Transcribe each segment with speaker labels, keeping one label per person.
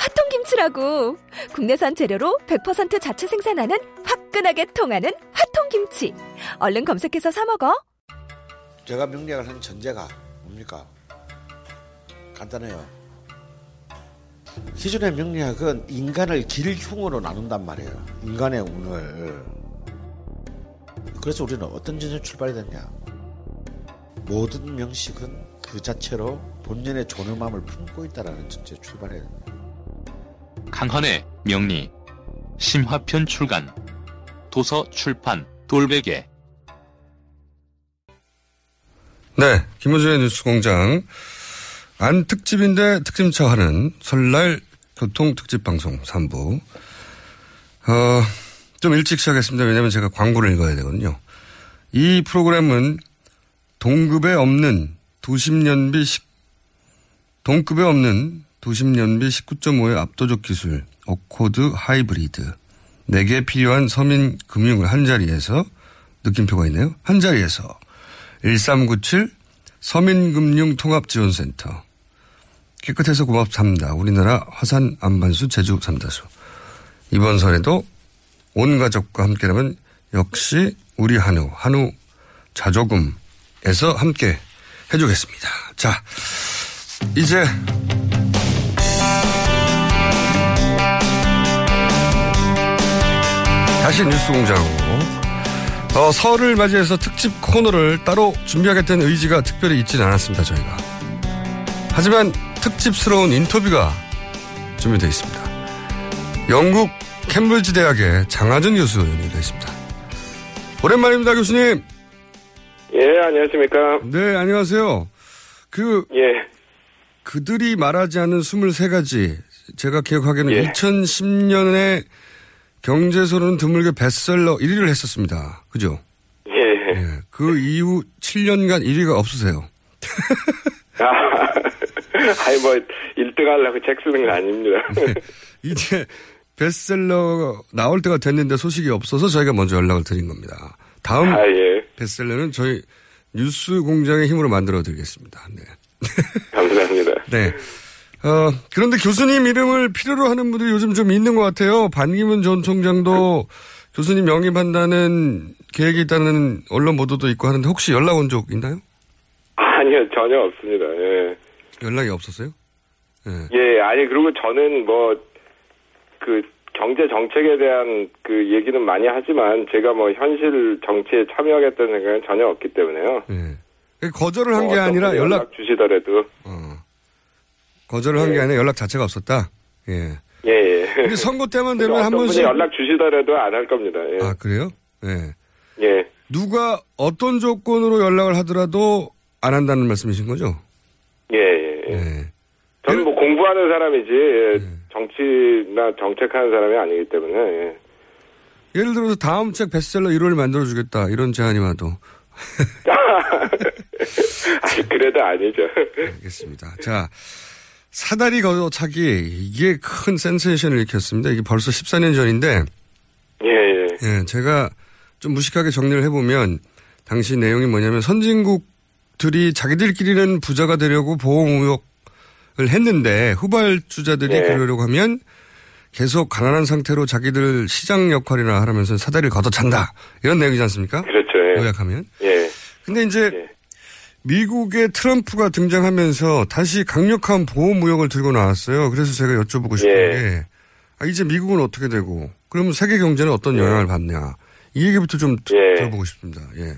Speaker 1: 화통 김치라고 국내산 재료로 100% 자체 생산하는 화끈하게 통하는 화통 김치 얼른 검색해서 사 먹어
Speaker 2: 제가 명리학을 한 전제가 뭡니까? 간단해요. 기존의 명리학은 인간을 길흉으로 나눈단 말이에요. 인간의 운을. 그래서 우리는 어떤 전제 출발이 됐냐? 모든 명식은 그 자체로 본연의 존엄함을 품고 있다라는 전제 출발해야 됩니다.
Speaker 3: 강헌의 명리 심화편 출간 도서 출판 돌베개
Speaker 4: 네, 김호준의 뉴스공장 안 특집인데 특집차하는 설날 교통 특집 방송 3부. 어, 좀 일찍 시작했습니다. 왜냐하면 제가 광고를 읽어야 되거든요. 이 프로그램은 동급에 없는 도심연비 10, 동급에 없는 도심 연비 19.5의 압도적 기술 어코드 하이브리드 내게 필요한 서민 금융을 한 자리에서 느낌표가 있네요. 한 자리에서 1397 서민금융통합지원센터. 깨끗해서 고맙습니다. 우리나라 화산 안반수 제주 삼다수. 이번 설에도 온 가족과 함께라면 역시 우리 한우, 한우 자조금에서 함께 해주겠습니다. 자, 이제 다시 뉴스 공장으로 어, 설을 맞이해서 특집 코너를 따로 준비하겠다는 의지가 특별히 있지는 않았습니다, 저희가. 하지만 특집스러운 인터뷰가 준비되어 있습니다. 영국 캠브리지 대학의 장하준 교수 연결되어 있습니다. 오랜만입니다, 교수님.
Speaker 5: 예, 안녕하십니까.
Speaker 4: 네, 안녕하세요. 그,
Speaker 5: 예,
Speaker 4: 그들이 말하지 않은 23가지. 제가 기억하기에는
Speaker 5: 예.
Speaker 4: 2010년에 경제소는 드물게 베스트셀러 1위를 했었습니다. 그죠?
Speaker 5: 예.
Speaker 4: 예. 그 이후 7년간 1위가 없으세요.
Speaker 5: 아, 아이, 뭐, 1등 하려고 책 쓰는 거 아닙니다.
Speaker 4: 이제 베스트셀러 나올 때가 됐는데 소식이 없어서 저희가 먼저 연락을 드린 겁니다. 다음
Speaker 5: 아, 예.
Speaker 4: 베스트셀러는 저희 뉴스 공장의 힘으로 만들어 드리겠습니다. 네.
Speaker 5: 감사합니다.
Speaker 4: 네. 어, 그런데 교수님 이름을 필요로 하는 분들이 요즘 좀 있는 것 같아요. 반기문 전 총장도 교수님 영입한다는 계획이 있다는 언론 보도도 있고 하는데 혹시 연락 온 적 있나요?
Speaker 5: 아니요, 전혀 없습니다. 예.
Speaker 4: 연락이 없었어요? 예.
Speaker 5: 예, 아니, 그리고 저는 뭐, 그, 경제 정책에 대한 그 얘기는 많이 하지만 제가 뭐 현실 정치에 참여하겠다는 생각은 전혀 없기 때문에요.
Speaker 4: 예. 거절을 한뭐게
Speaker 5: 어떤
Speaker 4: 아니라
Speaker 5: 분이
Speaker 4: 연락,
Speaker 5: 주시더라도.
Speaker 4: 어. 거절을 한게
Speaker 5: 예.
Speaker 4: 아니라 연락 자체가 없었다? 예.
Speaker 5: 예, 예.
Speaker 4: 근데 선거 때만 되면 한 번씩.
Speaker 5: 연락 주시더라도 안 할 겁니다. 예.
Speaker 4: 아, 그래요? 예.
Speaker 5: 예.
Speaker 4: 누가 어떤 조건으로 연락을 하더라도 안 한다는 말씀이신 거죠?
Speaker 5: 예, 예, 예.
Speaker 4: 예.
Speaker 5: 저는 뭐 공부하는 사람이지 예, 정치나 정책하는 사람이 아니기 때문에 예.
Speaker 4: 예를 들어서 다음 책 베스트셀러 1호를 만들어주겠다. 이런 제안이 와도.
Speaker 5: 아니, 그래도 아니죠.
Speaker 4: 알겠습니다. 자, 사다리 걷어차기. 이게 큰 센세이션을 일으켰습니다. 이게 벌써 14년 전인데,
Speaker 5: 예, 예.
Speaker 4: 예, 제가 좀 무식하게 정리를 해보면, 당시 내용이 뭐냐면 선진국들이 자기들끼리는 부자가 되려고 보호무역을 했는데, 후발주자들이
Speaker 5: 네.
Speaker 4: 그러려고 하면, 계속 가난한 상태로 자기들 시장 역할이나 하면서 사다리를 걷어찬다. 이런 내용이지 않습니까?
Speaker 5: 그렇죠. 예.
Speaker 4: 요약하면.
Speaker 5: 예.
Speaker 4: 근데 이제
Speaker 5: 예.
Speaker 4: 미국의 트럼프가 등장하면서 다시 강력한 보호 무역을 들고 나왔어요. 그래서 제가 여쭤보고 싶은
Speaker 5: 예.
Speaker 4: 게 아, 이제 미국은 어떻게 되고 그러면 세계 경제는 어떤 영향을 받냐 이 얘기부터 좀 드-
Speaker 5: 예.
Speaker 4: 들어보고 싶습니다. 예.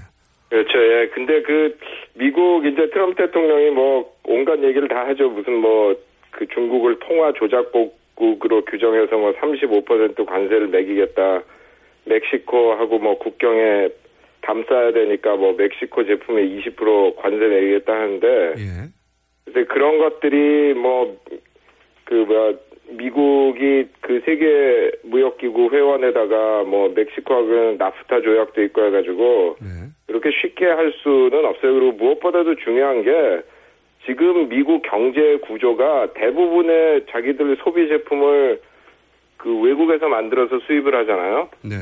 Speaker 5: 그렇죠. 예. 근데 그 미국 이제 트럼프 대통령이 뭐 온갖 얘기를 다 하죠. 무슨 뭐 그 중국을 통화 조작국으로 규정해서 뭐 35% 관세를 매기겠다. 멕시코하고 뭐 국경에 감싸야 되니까 뭐 멕시코 제품에 20% 관세 매기겠다 하는데
Speaker 4: 예.
Speaker 5: 근데 그런 것들이 뭐 그 뭐야 미국이 그 세계 무역기구 회원에다가 뭐 멕시코하고는 나프타 조약도 있고 해가지고
Speaker 4: 네.
Speaker 5: 그렇게 쉽게 할 수는 없어요. 그리고 무엇보다도 중요한 게 지금 미국 경제 구조가 대부분의 자기들 소비 제품을 그 외국에서 만들어서 수입을 하잖아요.
Speaker 4: 네.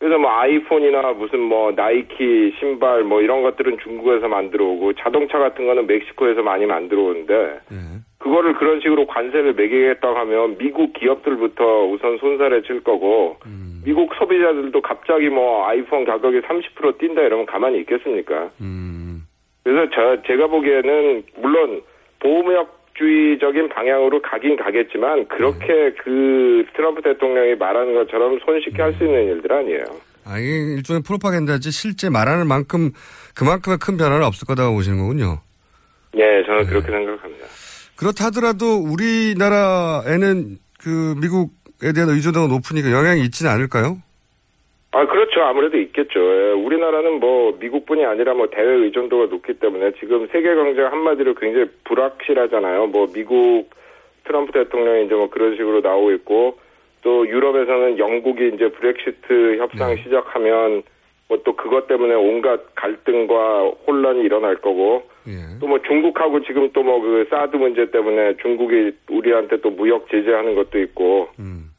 Speaker 5: 그래서 뭐 아이폰이나 무슨 뭐 나이키 신발 뭐 이런 것들은 중국에서 만들어 오고 자동차 같은 거는 멕시코에서 많이 만들어 오는데
Speaker 4: 네.
Speaker 5: 그거를 그런 식으로 관세를 매기겠다고 하면 미국 기업들부터 우선 손살에 칠 거고
Speaker 4: 음.
Speaker 5: 미국 소비자들도 갑자기 뭐 아이폰 가격이 30% 뛴다 이러면 가만히 있겠습니까?
Speaker 4: 음.
Speaker 5: 그래서 저 제가 보기에는 물론 보호무역 주의적인 방향으로 가긴 가겠지만 그렇게 그 트럼프 대통령이 말하는 것처럼 손쉽게 할 수 있는 일들 아니에요.
Speaker 4: 아, 이게 일종의 프로파간다지 실제 말하는 만큼 그만큼의 큰 변화는 없을 거다고 보시는 거군요.
Speaker 5: 예, 저는 그렇게 생각합니다.
Speaker 4: 그렇다 하더라도 우리나라에는 그 미국에 대한 의존도가 높으니까 영향이 있지는 않을까요?
Speaker 5: 아, 그렇죠. 아무래도 있겠죠. 예, 우리나라는 뭐 미국뿐이 아니라 뭐 대외 의존도가 높기 때문에 지금 세계 경제가 한마디로 굉장히 불확실하잖아요. 뭐 미국 트럼프 대통령이 이제 뭐 그런 식으로 나오고 있고 또 유럽에서는 영국이 이제 브렉시트 협상
Speaker 4: 네.
Speaker 5: 시작하면 뭐 또 그것 때문에 온갖 갈등과 혼란이 일어날 거고
Speaker 4: 예.
Speaker 5: 또뭐 중국하고 지금 또 뭐 그 사드 문제 때문에 중국이 우리한테 또 무역 제재하는 것도 있고
Speaker 4: 음.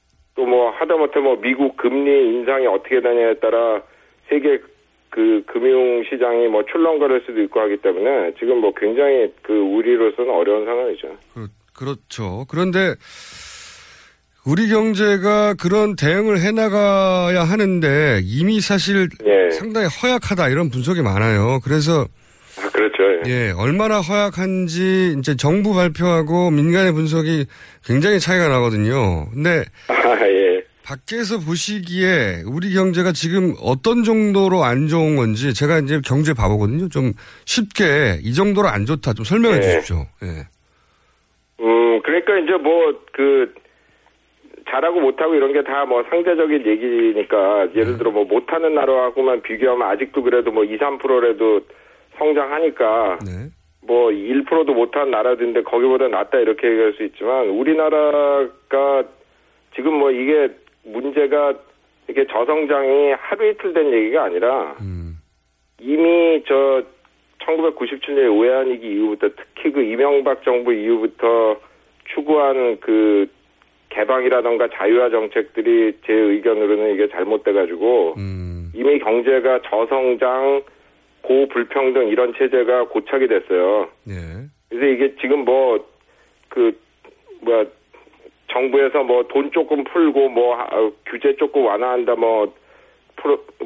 Speaker 5: 또 뭐 하다못해 뭐 미국 금리 인상이 어떻게 되냐에 따라 세계 그 금융 시장이 뭐 출렁거릴 수도 있고 하기 때문에 지금 뭐 굉장히 그 우리로서는 어려운 상황이죠.
Speaker 4: 그, 그렇죠. 그런데 우리 경제가 그런 대응을 해나가야 하는데 이미 사실
Speaker 5: 예.
Speaker 4: 상당히 허약하다 이런 분석이 많아요. 그래서
Speaker 5: 아, 그렇죠. 예.
Speaker 4: 예, 얼마나 허약한지 이제 정부 발표하고 민간의 분석이 굉장히 차이가 나거든요. 근데
Speaker 5: 아, 예.
Speaker 4: 밖에서 보시기에 우리 경제가 지금 어떤 정도로 안 좋은 건지 제가 이제 경제 바보거든요. 좀 쉽게 이 정도로 안 좋다 좀 설명해
Speaker 5: 네.
Speaker 4: 주십시오. 예.
Speaker 5: 음, 그러니까 이제 뭐그 잘하고 못하고 이런 게 다 뭐 상대적인 얘기니까 예를 들어 뭐 못하는 나라하고만 비교하면 아직도 그래도 뭐 2, 3%라도 성장하니까
Speaker 4: 네.
Speaker 5: 뭐 1%도 못한 나라들인데 거기보다 낫다 이렇게 얘기할 수 있지만 우리나라가 지금 뭐 이게 문제가 이게 저성장이 하루 이틀 된 얘기가 아니라
Speaker 4: 음.
Speaker 5: 이미 저 1997년 외환위기 이후부터 특히 그 이명박 정부 이후부터 추구한 그 개방이라던가 자유화 정책들이 제 의견으로는 이게 잘못돼가지고
Speaker 4: 음.
Speaker 5: 이미 경제가 저성장, 고불평등 이런 체제가 고착이 됐어요.
Speaker 4: 예.
Speaker 5: 그래서 이게 지금 뭐, 그, 뭐, 정부에서 뭐 돈 조금 풀고 뭐, 아, 규제 조금 완화한다 뭐,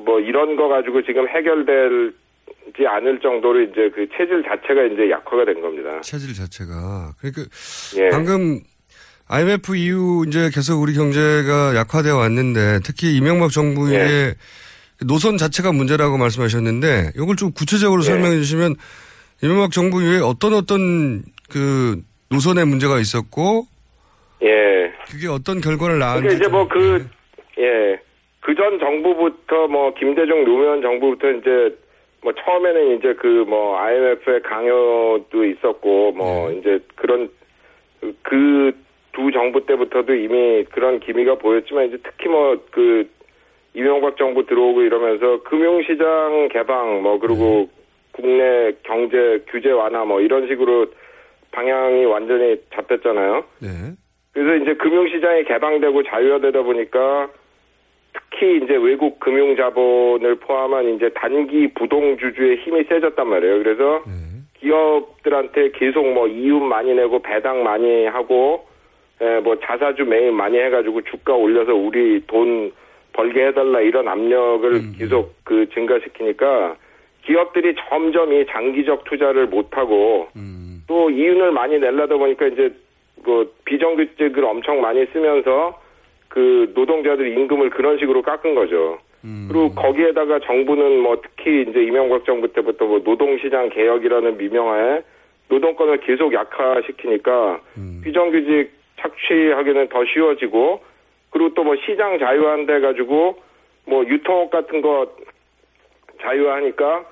Speaker 5: 뭐 이런 거 가지고 지금 해결되지 않을 정도로 이제 그 체질 자체가 이제 약화가 된 겁니다.
Speaker 4: 체질 자체가 그러니까
Speaker 5: 예.
Speaker 4: 방금 IMF 이후 이제 계속 우리 경제가 약화되어 왔는데 특히 이명박 정부의
Speaker 5: 예.
Speaker 4: 노선 자체가 문제라고 말씀하셨는데 이걸 좀 구체적으로
Speaker 5: 예.
Speaker 4: 설명해 주시면 이명박 정부 이후에 어떤 어떤 그 노선에 문제가 있었고
Speaker 5: 예.
Speaker 4: 그게 어떤 결과를 낳았는지
Speaker 5: 그러니까 이제 뭐
Speaker 4: 좀-
Speaker 5: 그, 예. 그 전 정부부터 뭐 김대중 노무현 정부부터 이제 뭐 처음에는 이제 그 뭐 IMF의 강요도 있었고 뭐
Speaker 4: 네.
Speaker 5: 이제 그런 그 두 정부 때부터도 이미 그런 기미가 보였지만 이제 특히 뭐 그 이명박 정부 들어오고 이러면서 금융시장 개방 뭐 그리고 국내 경제 규제 완화 뭐 이런 식으로 방향이 완전히 잡혔잖아요.
Speaker 4: 네.
Speaker 5: 그래서 이제 금융시장이 개방되고 자유화되다 보니까 특히 이제 외국 금융 자본을 포함한 이제 단기 부동 주주의 힘이 세졌단 말이에요. 그래서
Speaker 4: 네.
Speaker 5: 기업들한테 계속 뭐 이윤 많이 내고 배당 많이 하고 에, 뭐 자사주 매입 많이 해가지고 주가 올려서 우리 돈 벌게 해달라 이런 압력을 계속 그 증가시키니까 기업들이 점점 이 장기적 투자를 못하고
Speaker 4: 음.
Speaker 5: 또 이윤을 많이 내려다 보니까 이제 그 비정규직을 엄청 많이 쓰면서 그 노동자들 임금을 그런 식으로 깎은 거죠.
Speaker 4: 음.
Speaker 5: 그리고 거기에다가 정부는 뭐 특히 이제 이명박 정부 때부터 뭐 노동시장 개혁이라는 미명하에 노동권을 계속 약화시키니까
Speaker 4: 음.
Speaker 5: 비정규직 착취하기는 더 쉬워지고 그리고 또 뭐 시장 자유화한다 해가지고 뭐 유통업 같은 거 자유화하니까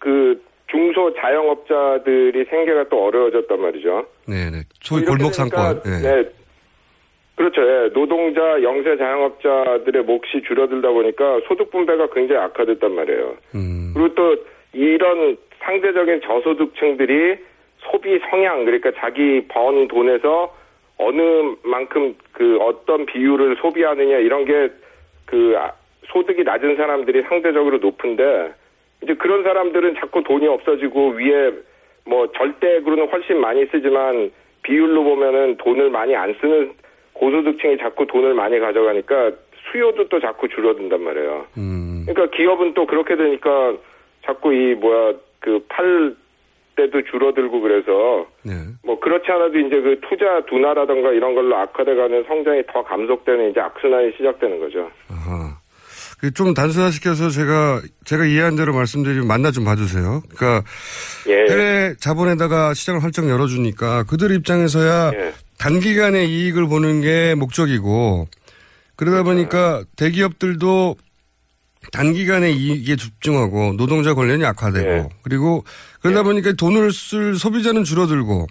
Speaker 5: 그 중소 자영업자들이 생계가 또 어려워졌단 말이죠.
Speaker 4: 네네. 소위 골목 상권. 네.
Speaker 5: 네. 그렇죠. 예. 노동자, 영세 자영업자들의 몫이 줄어들다 보니까 소득 분배가 굉장히 악화됐단 말이에요.
Speaker 4: 음.
Speaker 5: 그리고 또 이런 상대적인 저소득층들이 소비 성향 그러니까 자기 번 돈에서 어느 만큼 그 어떤 비율을 소비하느냐 이런 게 그 소득이 낮은 사람들이 상대적으로 높은데 이제 그런 사람들은 자꾸 돈이 없어지고 위에 뭐 절대액으로는 훨씬 많이 쓰지만 비율로 보면은 돈을 많이 안 쓰는 고소득층이 자꾸 돈을 많이 가져가니까 수요도 또 자꾸 줄어든단 말이에요.
Speaker 4: 음.
Speaker 5: 그러니까 기업은 또 그렇게 되니까 자꾸 이 뭐야 그 팔 때도 줄어들고 그래서
Speaker 4: 네.
Speaker 5: 뭐 그렇지 않아도 이제 그 투자 둔화라던가 이런 걸로 악화돼가는 성장이 더 감속되는 이제 악순환이 시작되는 거죠.
Speaker 4: 아하. 그좀 단순화시켜서 제가 제가 이해한 대로 말씀드리면 만나 좀 봐주세요. 그러니까
Speaker 5: 예.
Speaker 4: 해외 자본에다가 시장을 활짝 열어주니까 그들 입장에서야
Speaker 5: 예.
Speaker 4: 단기간의 이익을 보는 게 목적이고 그러다 보니까 대기업들도 단기간에 이익에 집중하고 노동자 권련이 악화되고
Speaker 5: 예.
Speaker 4: 그리고 그러다 보니까 돈을 쓸 소비자는 줄어들고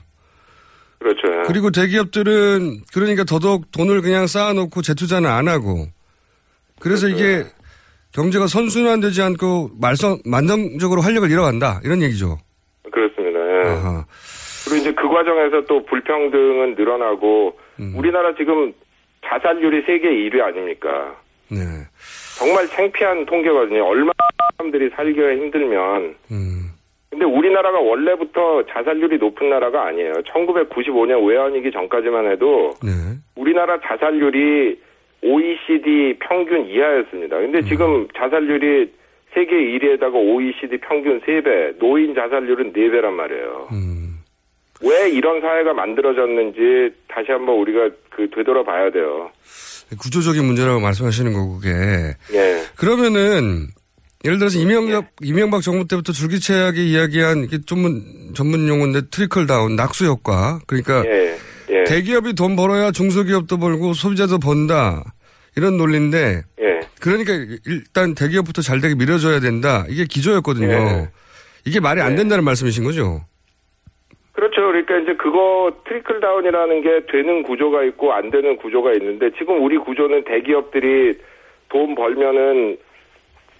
Speaker 5: 그렇죠.
Speaker 4: 그리고 대기업들은 그러니까 더더욱 돈을 그냥 쌓아놓고 재투자는 안 하고 그래서 이게 경제가 선순환되지 않고 말썽 만성적으로 활력을 잃어간다 이런 얘기죠.
Speaker 5: 그렇습니다. 예.
Speaker 4: 아하.
Speaker 5: 그리고 이제 그 과정에서 또 불평등은 늘어나고
Speaker 4: 음.
Speaker 5: 우리나라 지금 자살률이 세계 1위 아닙니까?
Speaker 4: 네.
Speaker 5: 정말 창피한 통계거든요. 얼마나 사람들이 살기가 힘들면
Speaker 4: 음.
Speaker 5: 근데 우리나라가 원래부터 자살률이 높은 나라가 아니에요. 1995년 외환위기 전까지만 해도
Speaker 4: 네.
Speaker 5: 우리나라 자살률이 OECD 평균 이하였습니다. 근데 지금 자살률이 세계 1위에다가 OECD 평균 3배, 노인 자살률은 4배란 말이에요.
Speaker 4: 음.
Speaker 5: 왜 이런 사회가 만들어졌는지 다시 한번 우리가 그 되돌아봐야 돼요.
Speaker 4: 구조적인 문제라고 말씀하시는 거고 그게
Speaker 5: 예.
Speaker 4: 그러면은 예를 들어서 이명박 이명박 정부 때부터 줄기차게 이야기한 이게 전문 전문 용어인데 트리클 다운 낙수 효과 그러니까
Speaker 5: 예. 예.
Speaker 4: 대기업이 돈 벌어야 중소기업도 벌고 소비자도 번다 이런 논리인데
Speaker 5: 예.
Speaker 4: 그러니까 일단 대기업부터 잘 되게 밀어줘야 된다 이게 기조였거든요.
Speaker 5: 예.
Speaker 4: 이게 말이 안
Speaker 5: 예.
Speaker 4: 된다는 말씀이신 거죠?
Speaker 5: 그렇죠. 그러니까 이제 그거 트리클 다운이라는 게 되는 구조가 있고 안 되는 구조가 있는데 지금 우리 구조는 대기업들이 돈 벌면은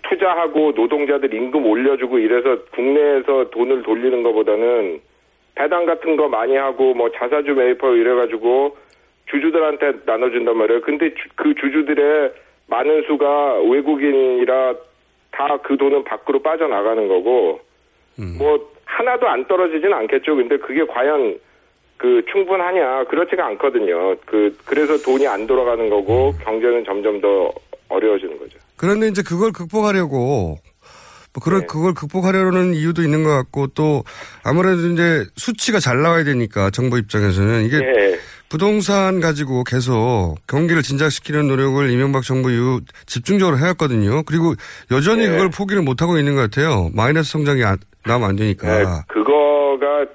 Speaker 5: 투자하고 노동자들 임금 올려주고 이래서 국내에서 돈을 돌리는 것보다는 배당 같은 거 많이 하고 뭐 자사주 매입하고 이래가지고 주주들한테 나눠준단 말이에요. 근데 주- 그 주주들의 많은 수가 외국인이라 다 그 돈은 밖으로 빠져나가는 거고 뭐 하나도 안 떨어지진 않겠죠. 근데 그게 과연 그 충분하냐 그렇지가 않거든요. 그 그래서 돈이 안 돌아가는 거고 경제는 점점 더 어려워지는 거죠.
Speaker 4: 그런데 이제 그걸 극복하려고 뭐 그런
Speaker 5: 네.
Speaker 4: 그걸 극복하려는 이유도 있는 것 같고 또 아무래도 이제 수치가 잘 나와야 되니까 정부 입장에서는 이게
Speaker 5: 예.
Speaker 4: 부동산 가지고 계속 경기를 진작시키는 노력을 이명박 정부 이후 집중적으로 해왔거든요. 그리고 여전히
Speaker 5: 네.
Speaker 4: 그걸 포기를 못 하고 있는 것 같아요. 마이너스 성장이 안- 나오면 안 되니까.
Speaker 5: 네, 그거가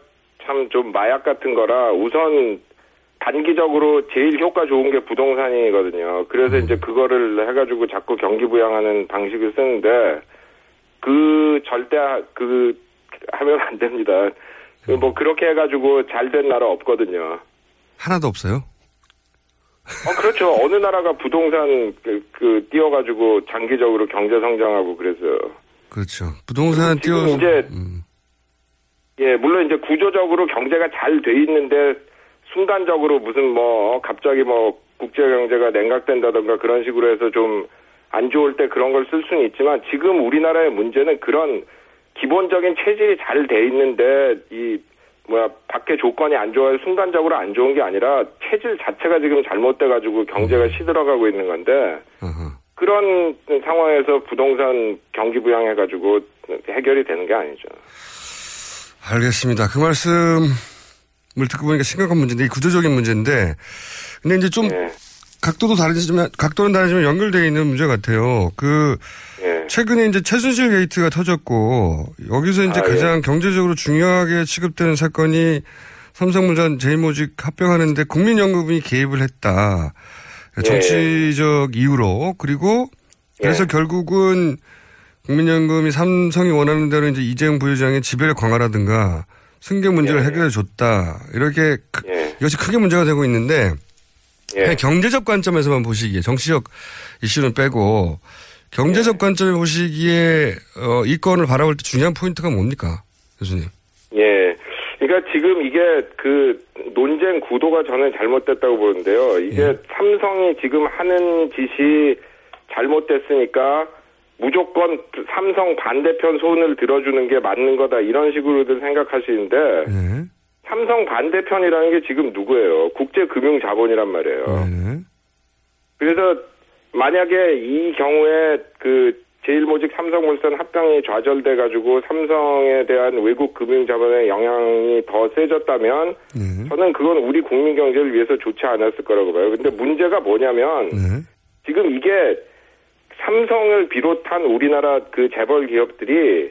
Speaker 5: 참 좀 마약 같은 거라 우선 단기적으로 제일 효과 좋은 게 부동산이거든요. 그래서 이제 그거를 해가지고 자꾸 경기 부양하는 방식을 쓰는데 그 절대 그 하면 안 됩니다. 그뭐 그렇게 해가지고 잘 된 나라 없거든요.
Speaker 4: 하나도 없어요.
Speaker 5: 어, 그렇죠. 어느 나라가 부동산 그, 그 띄워가지고 장기적으로 경제 성장하고 그래서
Speaker 4: 그렇죠. 부동산 띄워
Speaker 5: 이제
Speaker 4: 음.
Speaker 5: 예, 물론 이제 구조적으로 경제가 잘 돼 있는데 순간적으로 무슨 뭐 갑자기 뭐 국제 경제가 냉각된다던가 그런 식으로 해서 좀 안 좋을 때 그런 걸 쓸 수는 있지만 지금 우리나라의 문제는 그런 기본적인 체질이 잘 돼 있는데 이 뭐야 밖에 조건이 안 좋아요 순간적으로 안 좋은 게 아니라 체질 자체가 지금 잘못돼 가지고 경제가 시들어가고 있는 건데. 그런 상황에서 부동산 경기 부양해 가지고 해결이 되는 게 아니죠.
Speaker 4: 알겠습니다. 그 말씀을 듣고 보니까 심각한 문제인데, 이 구조적인 문제인데, 근데 이제 좀
Speaker 5: 예.
Speaker 4: 각도도 다르지만, 각도는 다르지만 연결되어 있는 문제 같아요. 그,
Speaker 5: 예.
Speaker 4: 최근에 이제 최순실 게이트가 터졌고, 여기서 이제
Speaker 5: 아, 예.
Speaker 4: 가장 경제적으로 중요하게 취급되는 사건이 삼성물산 제이모직 합병하는데 국민연금이 개입을 했다. 정치적 이유로. 그리고 그래서
Speaker 5: 예.
Speaker 4: 결국은 국민연금이 삼성이 원하는 대로 이제 이재용 부회장의 지배를 강화라든가 승계 문제를
Speaker 5: 예.
Speaker 4: 해결해 줬다. 이렇게 크-
Speaker 5: 예.
Speaker 4: 이것이 크게 문제가 되고 있는데
Speaker 5: 예.
Speaker 4: 그냥 경제적 관점에서만 보시기에 정치적 이슈는 빼고 경제적 관점에 보시기에 어, 이 건을 바라볼 때 중요한 포인트가 뭡니까, 교수님?
Speaker 5: 예. 그러니까 지금 이게 그 논쟁 구도가 저는 잘못됐다고 보는데요. 이게
Speaker 4: 예.
Speaker 5: 삼성이 지금 하는 짓이 잘못됐으니까 무조건 삼성 반대편 손을 들어주는 게 맞는 거다 이런 식으로들 생각하시는데
Speaker 4: 네.
Speaker 5: 삼성 반대편이라는 게 지금 누구예요? 국제금융자본이란 말이에요.
Speaker 4: 네.
Speaker 5: 그래서 만약에 이 경우에 그 제일모직 삼성물산 합병이 좌절돼 가지고 삼성에 대한 외국 금융 자본의 영향이 더 세졌다면
Speaker 4: 네.
Speaker 5: 저는 그건 우리 국민 경제를 위해서 좋지 않았을 거라고 봐요. 근데 문제가 뭐냐면
Speaker 4: 네.
Speaker 5: 지금 이게 삼성을 비롯한 우리나라 그 재벌 기업들이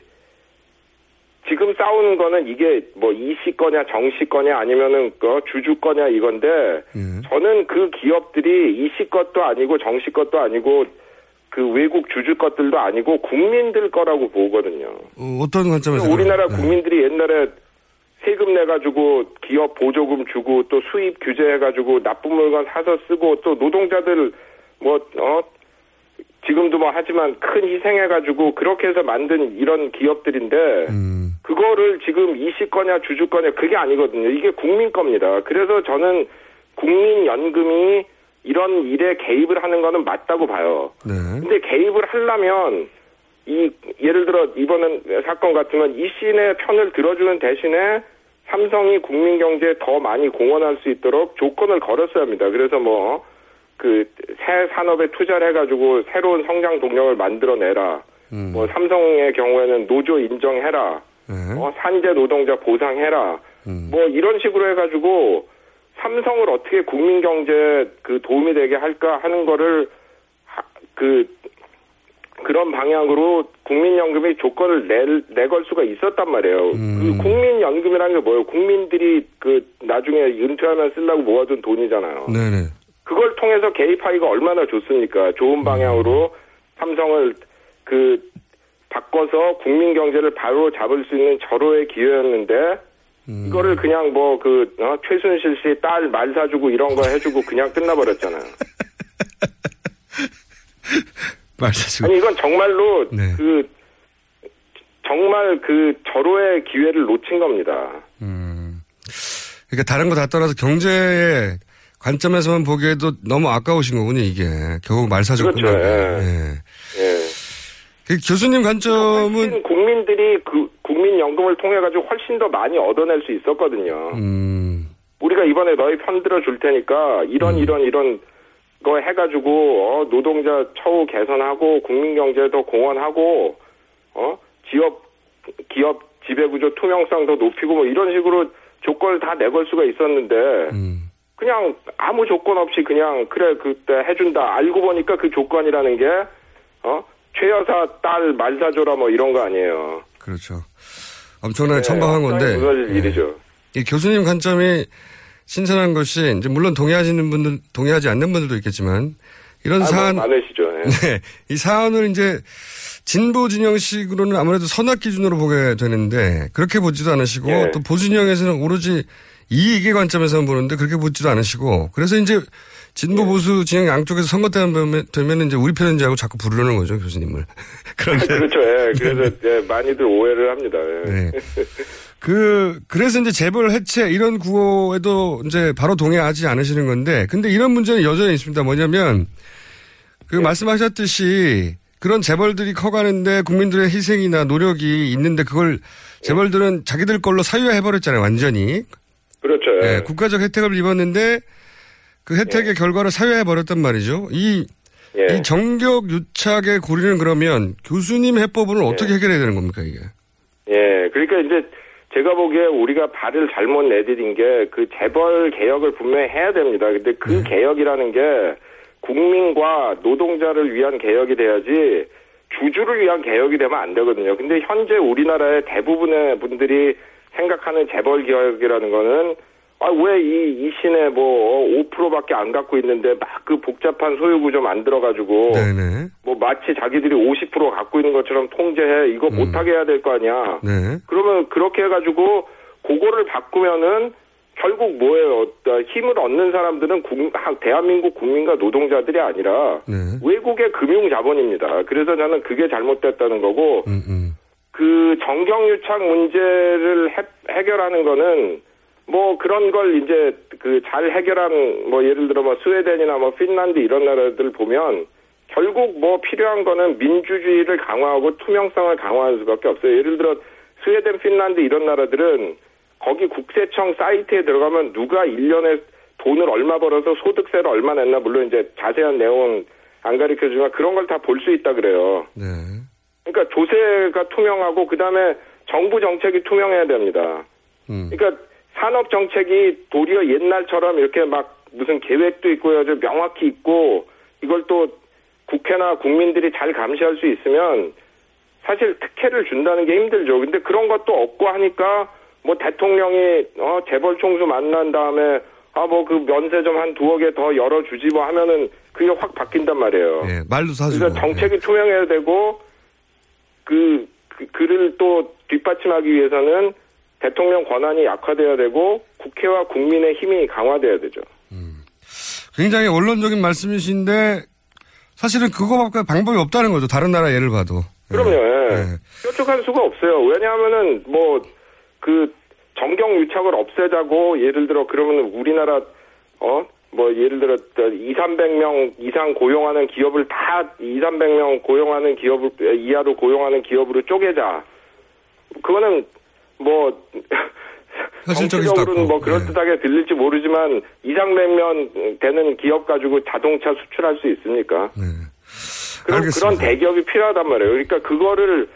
Speaker 5: 지금 싸우는 거는 이게 뭐 이씨 거냐 정씨 거냐 아니면은 그 주주 거냐 이건데
Speaker 4: 네.
Speaker 5: 저는 그 기업들이 이씨 것도 아니고 정씨 것도 아니고 그 외국 주주 것들도 아니고 국민들 거라고 보거든요.
Speaker 4: 어, 떤 관점에서?
Speaker 5: 우리나라
Speaker 4: 네.
Speaker 5: 국민들이 옛날에 세금 내가지고 기업 보조금 주고 또 수입 규제해가지고 나쁜 물건 사서 쓰고 또 노동자들 뭐, 어, 지금도 뭐 하지만 큰 희생해가지고 그렇게 해서 만든 이런 기업들인데
Speaker 4: 음,
Speaker 5: 그거를 지금 이씨 거냐 주주 거냐 그게 아니거든요. 이게 국민 겁니다. 그래서 저는 국민연금이 이런 일에 개입을 하는 거는 맞다고 봐요.
Speaker 4: 네.
Speaker 5: 근데 개입을 하려면 이 예를 들어 이번은 사건 같으면 이 씨의 편을 들어주는 대신에 삼성이 국민 경제에 더 많이 공헌할 수 있도록 조건을 걸었어야 합니다. 그래서 뭐 그 새 산업에 투자를 해가지고 새로운 성장 동력을 만들어내라.
Speaker 4: 음.
Speaker 5: 뭐 삼성의 경우에는 노조 인정해라.
Speaker 4: 네.
Speaker 5: 어, 산재 노동자 보상해라.
Speaker 4: 음.
Speaker 5: 뭐 이런 식으로 해가지고 삼성을 어떻게 국민 경제에 그 도움이 되게 할까 하는 거를 하- 그 그런 방향으로 국민연금이 조건을 낼, 내걸 수가 있었단 말이에요.
Speaker 4: 음.
Speaker 5: 그 국민연금이라는 게 뭐예요? 국민들이 그 나중에 은퇴하면 쓰려고 모아둔 돈이잖아요.
Speaker 4: 네네.
Speaker 5: 그걸 통해서 개입하기가 얼마나 좋습니까? 좋은 방향으로 삼성을 그 바꿔서 국민 경제를 바로 잡을 수 있는 절호의 기회였는데
Speaker 4: 음.
Speaker 5: 이거를 그냥 뭐그 최순실 씨 딸 말 사주고 이런 거 해주고 그냥 끝나버렸잖아요.
Speaker 4: 말 사주.
Speaker 5: 아니 이건 정말로
Speaker 4: 네.
Speaker 5: 그 정말 그 절호의 기회를 놓친 겁니다.
Speaker 4: 음. 그러니까 다른 거 다 떠나서 경제의 관점에서만 보기에도 너무 아까우신 거군요, 이게. 결국 말 사주
Speaker 5: 그렇죠,
Speaker 4: 끝나고.
Speaker 5: 예.
Speaker 4: 예.
Speaker 5: 예.
Speaker 4: 그 교수님 관점은,
Speaker 5: 국민들이 그 국민연금을 통해 가지고 훨씬 더 많이 얻어낼 수 있었거든요.
Speaker 4: 음,
Speaker 5: 우리가 이번에 너희 편 들어 줄 테니까 이런 이런 이런 거 해가지고 어, 노동자 처우 개선하고 국민 경제에 더 공헌하고 어 기업 기업 지배구조 투명성 더 높이고 뭐 이런 식으로 조건을 다 내걸 수가 있었는데
Speaker 4: 음.
Speaker 5: 그냥 아무 조건 없이 그냥 그래 그때 해준다 알고 보니까 그 조건이라는 게 어 최여사 딸 말 사줘라 뭐 이런 거 아니에요.
Speaker 4: 그렇죠. 엄청나게
Speaker 5: 네,
Speaker 4: 천박한 건데.
Speaker 5: 무너질
Speaker 4: 예.
Speaker 5: 일이죠.
Speaker 4: 이 교수님 관점이 신선한 것이, 이제 물론 동의하시는 분들, 동의하지 않는 분들도 있겠지만, 이런
Speaker 5: 아,
Speaker 4: 사안,
Speaker 5: 뭐 많으시죠. 예.
Speaker 4: 네. 이 사안을 이제 진보 진영식으로는 아무래도 선악 기준으로 보게 되는데 그렇게 보지도 않으시고
Speaker 5: 예.
Speaker 4: 또 보진영에서는 오로지 이익의 관점에서만 보는데 그렇게 보지도 않으시고 그래서 이제 진보 보수 진영 양쪽에서 선거 때면 되면 이제 우리 편인 줄 알고 자꾸 부르는 거죠 교수님을. 그런데
Speaker 5: 그렇죠. 예. 그래서 예, 많이들 오해를 합니다. 예.
Speaker 4: 네. 그, 그래서 이제 재벌 해체 이런 구호에도 이제 바로 동의하지 않으시는 건데, 근데 이런 문제는 여전히 있습니다. 뭐냐면, 그 말씀하셨듯이 그런 재벌들이 커가는데 국민들의 희생이나 노력이 있는데 그걸 재벌들은 자기들 걸로 사유화해버렸잖아요. 완전히.
Speaker 5: 그렇죠. 예.
Speaker 4: 예, 국가적 혜택을 입었는데 그 혜택의 결과를 사유화해버렸단 말이죠. 이,
Speaker 5: 예.
Speaker 4: 이 정격 유착의 고리는 그러면 교수님 해법은 어떻게 해결해야 되는 겁니까, 이게?
Speaker 5: 예. 그러니까 이제 제가 보기에 우리가 발을 잘못 내디딘 게 그 재벌 개혁을 분명히 해야 됩니다. 근데 그
Speaker 4: 네.
Speaker 5: 개혁이라는 게 국민과 노동자를 위한 개혁이 돼야지 주주를 위한 개혁이 되면 안 되거든요. 근데 현재 우리나라의 대부분의 분들이 생각하는 재벌 개혁이라는 거는 아, 왜 이, 이 시내 뭐 5%밖에 안 갖고 있는데 막 그 복잡한 소유 구조 만들어가지고
Speaker 4: 네네.
Speaker 5: 뭐 마치 자기들이 50% 갖고 있는 것처럼 통제해 이거 못하게 해야 될 거 아니야.
Speaker 4: 네.
Speaker 5: 그러면 그렇게 해가지고 그거를 바꾸면은 결국 뭐예요? 어, 힘을 얻는 사람들은 국- 하- 대한민국 국민과 노동자들이 아니라
Speaker 4: 네.
Speaker 5: 외국의 금융 자본입니다. 그래서 저는 그게 잘못됐다는 거고
Speaker 4: 음, 음.
Speaker 5: 그 정경유착 문제를 해, 해결하는 거는 뭐 그런 걸 이제 그 잘 해결한 뭐 예를 들어 뭐 스웨덴이나 뭐 핀란드 이런 나라들 보면 결국 뭐 필요한 거는 민주주의를 강화하고 투명성을 강화하는 수밖에 없어요. 예를 들어 스웨덴, 핀란드 이런 나라들은 거기 국세청 사이트에 들어가면 누가 1년에 돈을 얼마 벌어서 소득세를 얼마 냈나 물론 이제 자세한 내용은 안 가르쳐 주지만 그런 걸 다 볼 수 있다 그래요.
Speaker 4: 네.
Speaker 5: 그러니까 조세가 투명하고 그다음에 정부 정책이 투명해야 됩니다.
Speaker 4: 음.
Speaker 5: 그러니까 산업 정책이 도리어 옛날처럼 이렇게 막 무슨 계획도 있고 아주 명확히 있고 이걸 또 국회나 국민들이 잘 감시할 수 있으면 사실 특혜를 준다는 게 힘들죠. 근데 그런 것도 없고 하니까 뭐 대통령이 어 재벌 총수 만난 다음에 아 뭐 그 면세 좀 한 두어 개 더 열어주지 뭐 하면은 그게 확 바뀐단 말이에요.
Speaker 4: 예, 말도 사주고.
Speaker 5: 그러니까 정책이 투명해야 되고 그, 그 그를 또 뒷받침하기 위해서는 대통령 권한이 약화돼야 되고 국회와 국민의 힘이 강화돼야 되죠.
Speaker 4: 굉장히 원론적인 말씀이신데 사실은 그거밖에 방법이 없다는 거죠. 다른 나라 예를 봐도. 예.
Speaker 5: 그럼요. 예.
Speaker 4: 예.
Speaker 5: 뾰족할 수가 없어요. 왜냐하면은 뭐 그 정경 유착을 없애자고 예를 들어 그러면 우리나라 어 뭐 예를 들어 2, 300명 이상 고용하는 기업을 다 2, 300명 고용하는 기업을 이하로 고용하는 기업으로 쪼개자. 그거는 뭐 정치적으로는. 뭐 그럴듯하게 들릴지 모르지만 2, 300명 되는 기업 가지고 자동차 수출할 수 있습니까?
Speaker 4: 예. 네.
Speaker 5: 그런. 그런 대기업이 필요하단 말이에요. 그러니까 그거를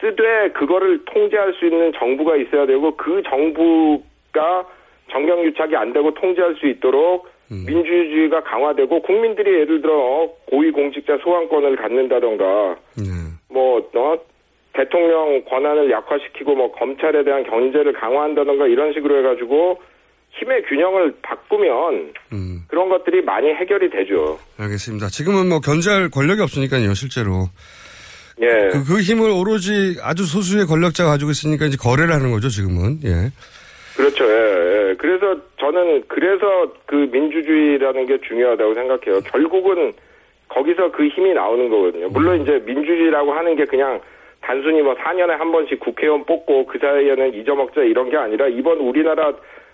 Speaker 5: 쓰되 그거를 통제할 수 있는 정부가 있어야 되고 그 정부가 정경 유착이 안 되고 통제할 수 있도록
Speaker 4: 음.
Speaker 5: 민주주의가 강화되고 국민들이 예를 들어 고위 공직자 소환권을 갖는다던가
Speaker 4: 예.
Speaker 5: 뭐 어, 대통령 권한을 약화시키고 뭐 검찰에 대한 견제를 강화한다던가 이런 식으로 해가지고 힘의 균형을 바꾸면
Speaker 4: 음.
Speaker 5: 그런 것들이 많이 해결이 되죠.
Speaker 4: 알겠습니다. 지금은 뭐 견제할 권력이 없으니까요, 실제로.
Speaker 5: 예.
Speaker 4: 그, 그 힘을 오로지 아주 소수의 권력자가 가지고 있으니까 이제 거래를 하는 거죠, 지금은. 예.
Speaker 5: 그렇죠. 예, 예. 그래서 저는 그래서 그 민주주의라는 게 중요하다고 생각해요. 결국은 거기서 그 힘이 나오는 거거든요. 물론 이제 민주주의라고 하는 게 그냥 단순히 뭐 4년에 한 번씩 국회의원 뽑고 그 사이에는 잊어먹자 이런 게 아니라 이번 우리나라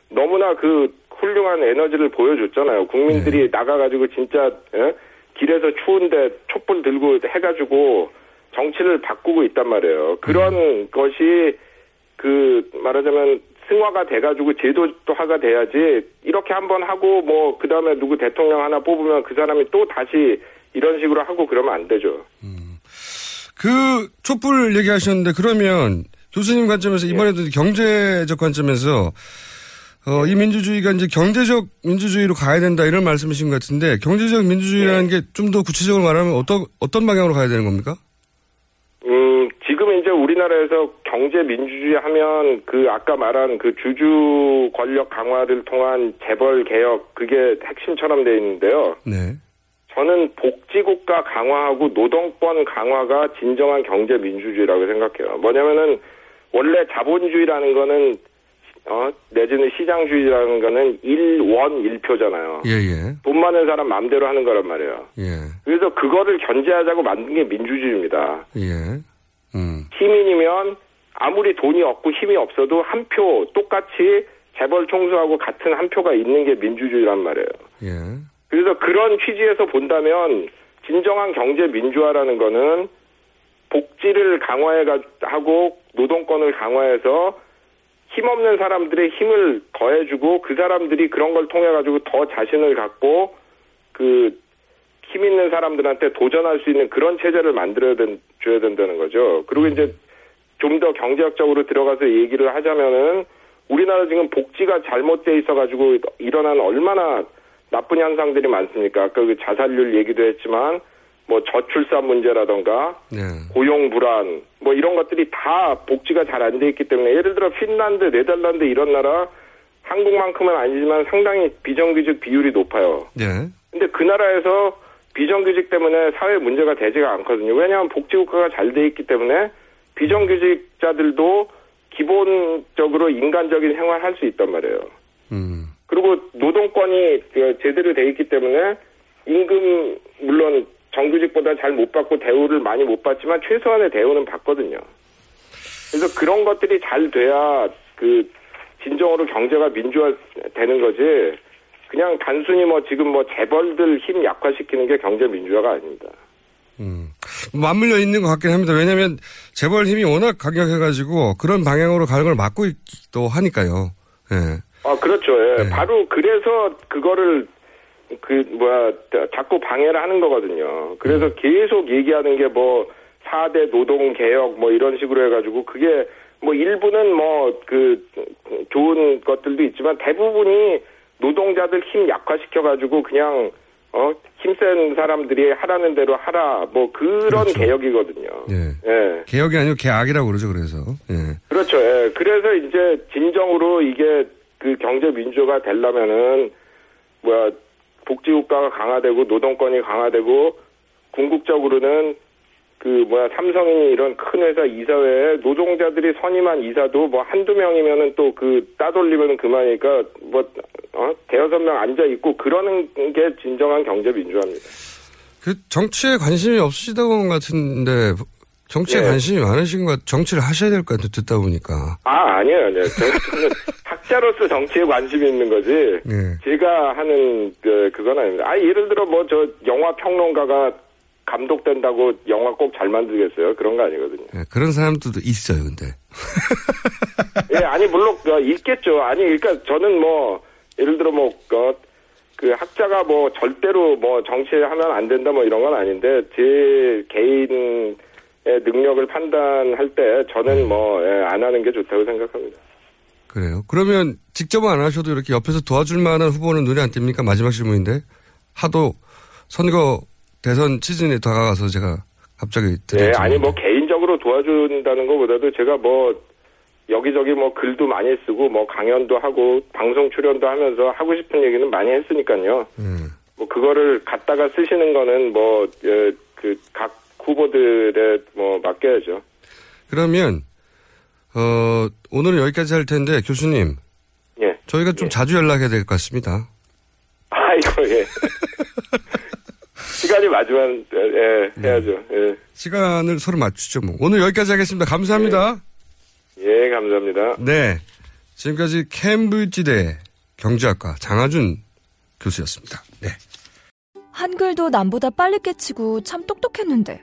Speaker 5: 너무나 그 훌륭한 에너지를 보여줬잖아요. 국민들이 나가가지고 진짜 예? 길에서 추운데 촛불 들고 해가지고 정치를 바꾸고 있단 말이에요. 그런 것이 그 말하자면 승화가 돼가지고 제도화가 돼야지 이렇게 한번 하고 뭐 그 다음에 누구 대통령 하나 뽑으면 그 사람이 또 다시 이런 식으로 하고 그러면 안 되죠.
Speaker 4: 그 촛불 얘기하셨는데 그러면 교수님 관점에서
Speaker 5: 예.
Speaker 4: 이번에도 경제적 관점에서 어, 이 민주주의가 이제 경제적 민주주의로 가야 된다 이런 말씀이신 것 같은데 경제적 민주주의라는
Speaker 5: 예.
Speaker 4: 게좀 더 구체적으로 말하면 어떤 어떤 방향으로 가야 되는 겁니까?
Speaker 5: 음, 지금 이제 우리나라에서 경제 민주주의 하면 그 아까 말한 그 주주 권력 강화를 통한 재벌 개혁 그게 핵심처럼 돼 있는데요.
Speaker 4: 네.
Speaker 5: 저는 복지국가 강화하고 노동권 강화가 진정한 경제 민주주의라고 생각해요. 뭐냐면은 원래 자본주의라는 거는 어 내지는 시장주의라는 거는 일원 일표잖아요.
Speaker 4: 예, 예.
Speaker 5: 돈 많은 사람 마음대로 하는 거란 말이에요.
Speaker 4: 예.
Speaker 5: 그래서 그거를 견제하자고 만든 게 민주주의입니다.
Speaker 4: 예. 음.
Speaker 5: 시민이면 아무리 돈이 없고 힘이 없어도 한 표 똑같이 재벌 총수하고 같은 한 표가 있는 게 민주주의란 말이에요.
Speaker 4: 예.
Speaker 5: 그래서 그런 취지에서 본다면 진정한 경제 민주화라는 거는 복지를 강화해 하고 노동권을 강화해서 힘없는 사람들의 힘을 더해주고 그 사람들이 그런 걸 통해 가지고 더 자신을 갖고 그 힘 있는 사람들한테 도전할 수 있는 그런 체제를 만들어야 된, 줘야 된다는 거죠. 그리고 이제 좀 더 경제학적으로 들어가서 얘기를 하자면은 우리나라 지금 복지가 잘못돼 있어 가지고 일어난 얼마나 나쁜 현상들이 많습니까? 아까 그 자살률 얘기도 했지만 뭐 저출산 문제라던가
Speaker 4: 네.
Speaker 5: 고용 불안 뭐 이런 것들이 다 복지가 잘 안 돼 있기 때문에 예를 들어 핀란드, 네덜란드 이런 나라 한국만큼은 아니지만 상당히 비정규직 비율이 높아요.
Speaker 4: 네.
Speaker 5: 근데 그 나라에서 비정규직 때문에 사회 문제가 되지가 않거든요. 왜냐하면 복지국가가 잘 돼 있기 때문에 비정규직자들도 기본적으로 인간적인 생활 할 수 있단 말이에요.
Speaker 4: 음.
Speaker 5: 그리고 노동권이 그 제대로 돼 있기 때문에 임금 물론 정규직보다 잘 못 받고 대우를 많이 못 받지만 최소한의 대우는 받거든요. 그래서 그런 것들이 잘 돼야 그 진정으로 경제가 민주화되는 거지. 그냥 단순히 뭐 지금 뭐 재벌들 힘 약화시키는 게 경제 민주화가 아닙니다.
Speaker 4: 음. 맞물려 있는 것 같긴 합니다. 왜냐하면 재벌 힘이 워낙 강력해가지고 그런 방향으로 가는 걸 막고 있기도 하니까요. 예.
Speaker 5: 아 그렇죠. 예.
Speaker 4: 네.
Speaker 5: 바로 그래서 그거를 그 뭐야 자꾸 방해를 하는 거거든요. 그래서
Speaker 4: 음.
Speaker 5: 계속 얘기하는 게 뭐 4대 노동 개혁 뭐 이런 식으로 해 가지고 그게 뭐 일부는 뭐 그 좋은 것들도 있지만 대부분이 노동자들 힘 약화시켜 가지고 그냥 어 힘센 사람들이 하라는 대로 하라 뭐 그런
Speaker 4: 그렇죠.
Speaker 5: 개혁이거든요.
Speaker 4: 예.
Speaker 5: 예.
Speaker 4: 개혁이 아니고 개악이라고 그러죠. 그래서. 예.
Speaker 5: 그렇죠. 예. 그래서 이제 진정으로 이게 그 경제 민주화가 되려면은 뭐야 복지국가가 강화되고 노동권이 강화되고 궁극적으로는 그 뭐야 삼성이 이런 큰 회사 이사회에 노동자들이 선임한 이사도 뭐 한두 명이면은 또 그 따돌리면 그만이니까 뭐 어? 대여섯 명 앉아 있고 그러는 게 진정한 경제 민주화입니다.
Speaker 4: 그 정치에 관심이 없으시다고 같은데 정치에
Speaker 5: 예.
Speaker 4: 관심이 많으신 것 같- 정치를 하셔야 될 것 같아요. 듣다 보니까.
Speaker 5: 아 아니에요, 아니에요. 저는 학자로서 정치에 관심이 있는 거지.
Speaker 4: 예.
Speaker 5: 제가 하는 그 그건 아닙니다. 아 예를 들어 뭐 저 영화 평론가가 감독된다고 영화 꼭 잘 만들겠어요? 그런 거 아니거든요.
Speaker 4: 예, 그런 사람들도 있어요. 근데.
Speaker 5: 예, 아니 물론 어, 있겠죠. 아니 그러니까 저는 뭐 예를 들어 뭐그 학자가 뭐 절대로 뭐 정치에 하면 안 된다 뭐 이런 건 아닌데 제 개인의 능력을 판단할 때 저는 뭐 안 하는 게 좋다고 생각합니다.
Speaker 4: 그래요. 그러면 직접은 안 하셔도 이렇게 옆에서 도와줄 만한 후보는 눈에 안 띕니까? 마지막 질문인데. 하도 선거 대선 시즌에 다가가서 제가 갑자기
Speaker 5: 예, 아니. 뭐 개인적으로 도와준다는 것보다도 제가 뭐 여기저기 뭐 글도 많이 쓰고 뭐 강연도 하고 방송 출연도 하면서 하고 싶은 얘기는 많이 했으니까요.
Speaker 4: 음.
Speaker 5: 뭐 그거를 갖다가 쓰시는 거는 뭐 그각 후보들의 뭐 맡겨야죠.
Speaker 4: 그러면 어 오늘은 여기까지 할 텐데 교수님
Speaker 5: 예.
Speaker 4: 저희가 좀 자주 연락해야 될 것 같습니다.
Speaker 5: 아이고 예. 시간이 맞으면 예, 해야죠. 예.
Speaker 4: 시간을 서로 맞추죠. 뭐. 오늘 여기까지 하겠습니다. 감사합니다.
Speaker 5: 예, 감사합니다.
Speaker 4: 네. 지금까지 캠브리지대 경제학과 장하준 교수였습니다. 네.
Speaker 6: 한글도 남보다 빨리 깨치고 참 똑똑했는데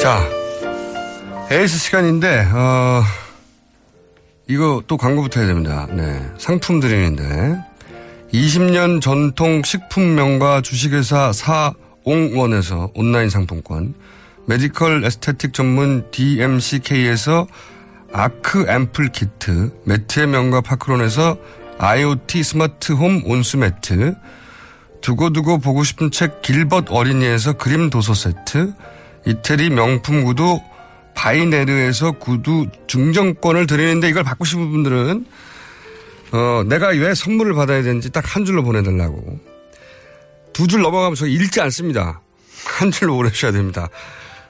Speaker 4: 자, 에이스 시간인데, 어, 이거 또 광고부터 해야 됩니다. 네. 상품 드리는데, 20년 전통 식품명가 주식회사 사옹원에서 온라인 상품권, medical aesthetic 전문 DMCK에서 아크 앰플 키트, 매트의 명가 파크론에서 IoT smart home 온수 매트, 두고두고 보고 싶은 책 길벗 어린이에서 그림 도서 세트, 이태리 명품 구두 바이네르에서 구두 증정권을 드리는데 이걸 받고 싶은 분들은 어, 내가 왜 선물을 받아야 되는지 딱 한 줄로 보내달라고. 두 줄 넘어가면 저 읽지 않습니다. 한 줄로 보내셔야 됩니다.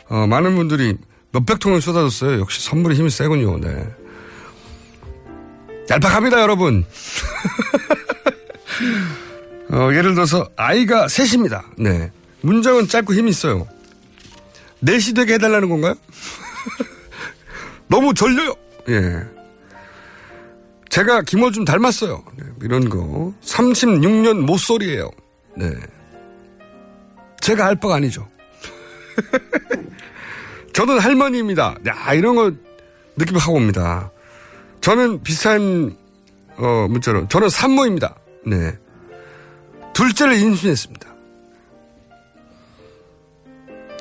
Speaker 4: 어, 많은 분들이 몇백 통을 쏟아졌어요. 역시 선물이 힘이 세군요. 네. 얄팍합니다, 여러분. 어, 예를 들어서 아이가 셋입니다. 네. 문장은 짧고 힘이 있어요. 넷이 되게 해달라는 건가요? 너무 졸려요. 예. 제가 김어준 닮았어요. 네, 이런 거. 36년 모쏠이에요. 네. 제가 할 바가 아니죠. 저는 할머니입니다. 야, 이런 거 느낌 하고 옵니다. 저는 비슷한, 어, 문자로. 저는 산모입니다. 네. 둘째를 임신했습니다.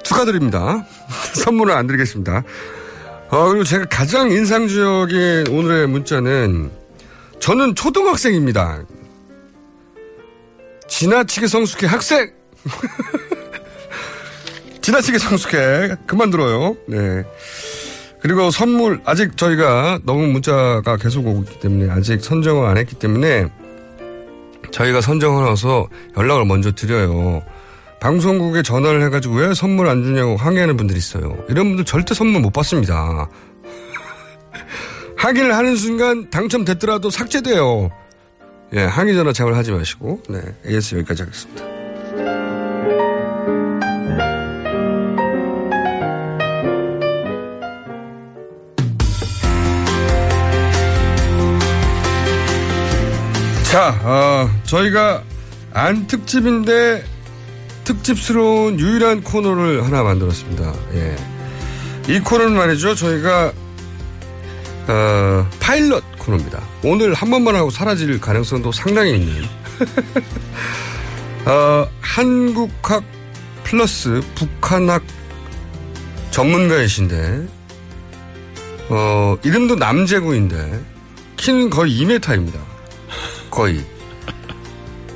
Speaker 4: 축하드립니다. 선물은 안 드리겠습니다. 어, 그리고 제가 가장 인상적인 오늘의 문자는 저는 초등학생입니다. 지나치게 성숙해 학생! 지나치게 성숙해. 그만 들어요. 네. 그리고 선물, 아직 저희가 너무 문자가 계속 오고 있기 때문에 아직 선정을 안 했기 때문에 저희가 선정을 해서 연락을 먼저 드려요. 방송국에 전화를 해가지고 왜 선물 안 주냐고 항의하는 분들이 있어요. 이런 분들 절대 선물 못 받습니다. 항의를 하는 순간 당첨됐더라도 삭제돼요. 예, 항의 전화 참을 하지 마시고, 네, AS 여기까지 하겠습니다. 자, 어, 저희가 안 특집인데 특집스러운 유일한 코너를 하나 만들었습니다. 예. 이 코너는 말이죠. 저희가 어, 파일럿 코너입니다. 오늘 한 번만 하고 사라질 가능성도 상당히 있는 어, 한국학 플러스 북한학 전문가이신데 어, 이름도 남재구인데 키는 거의 2m입니다. 거의.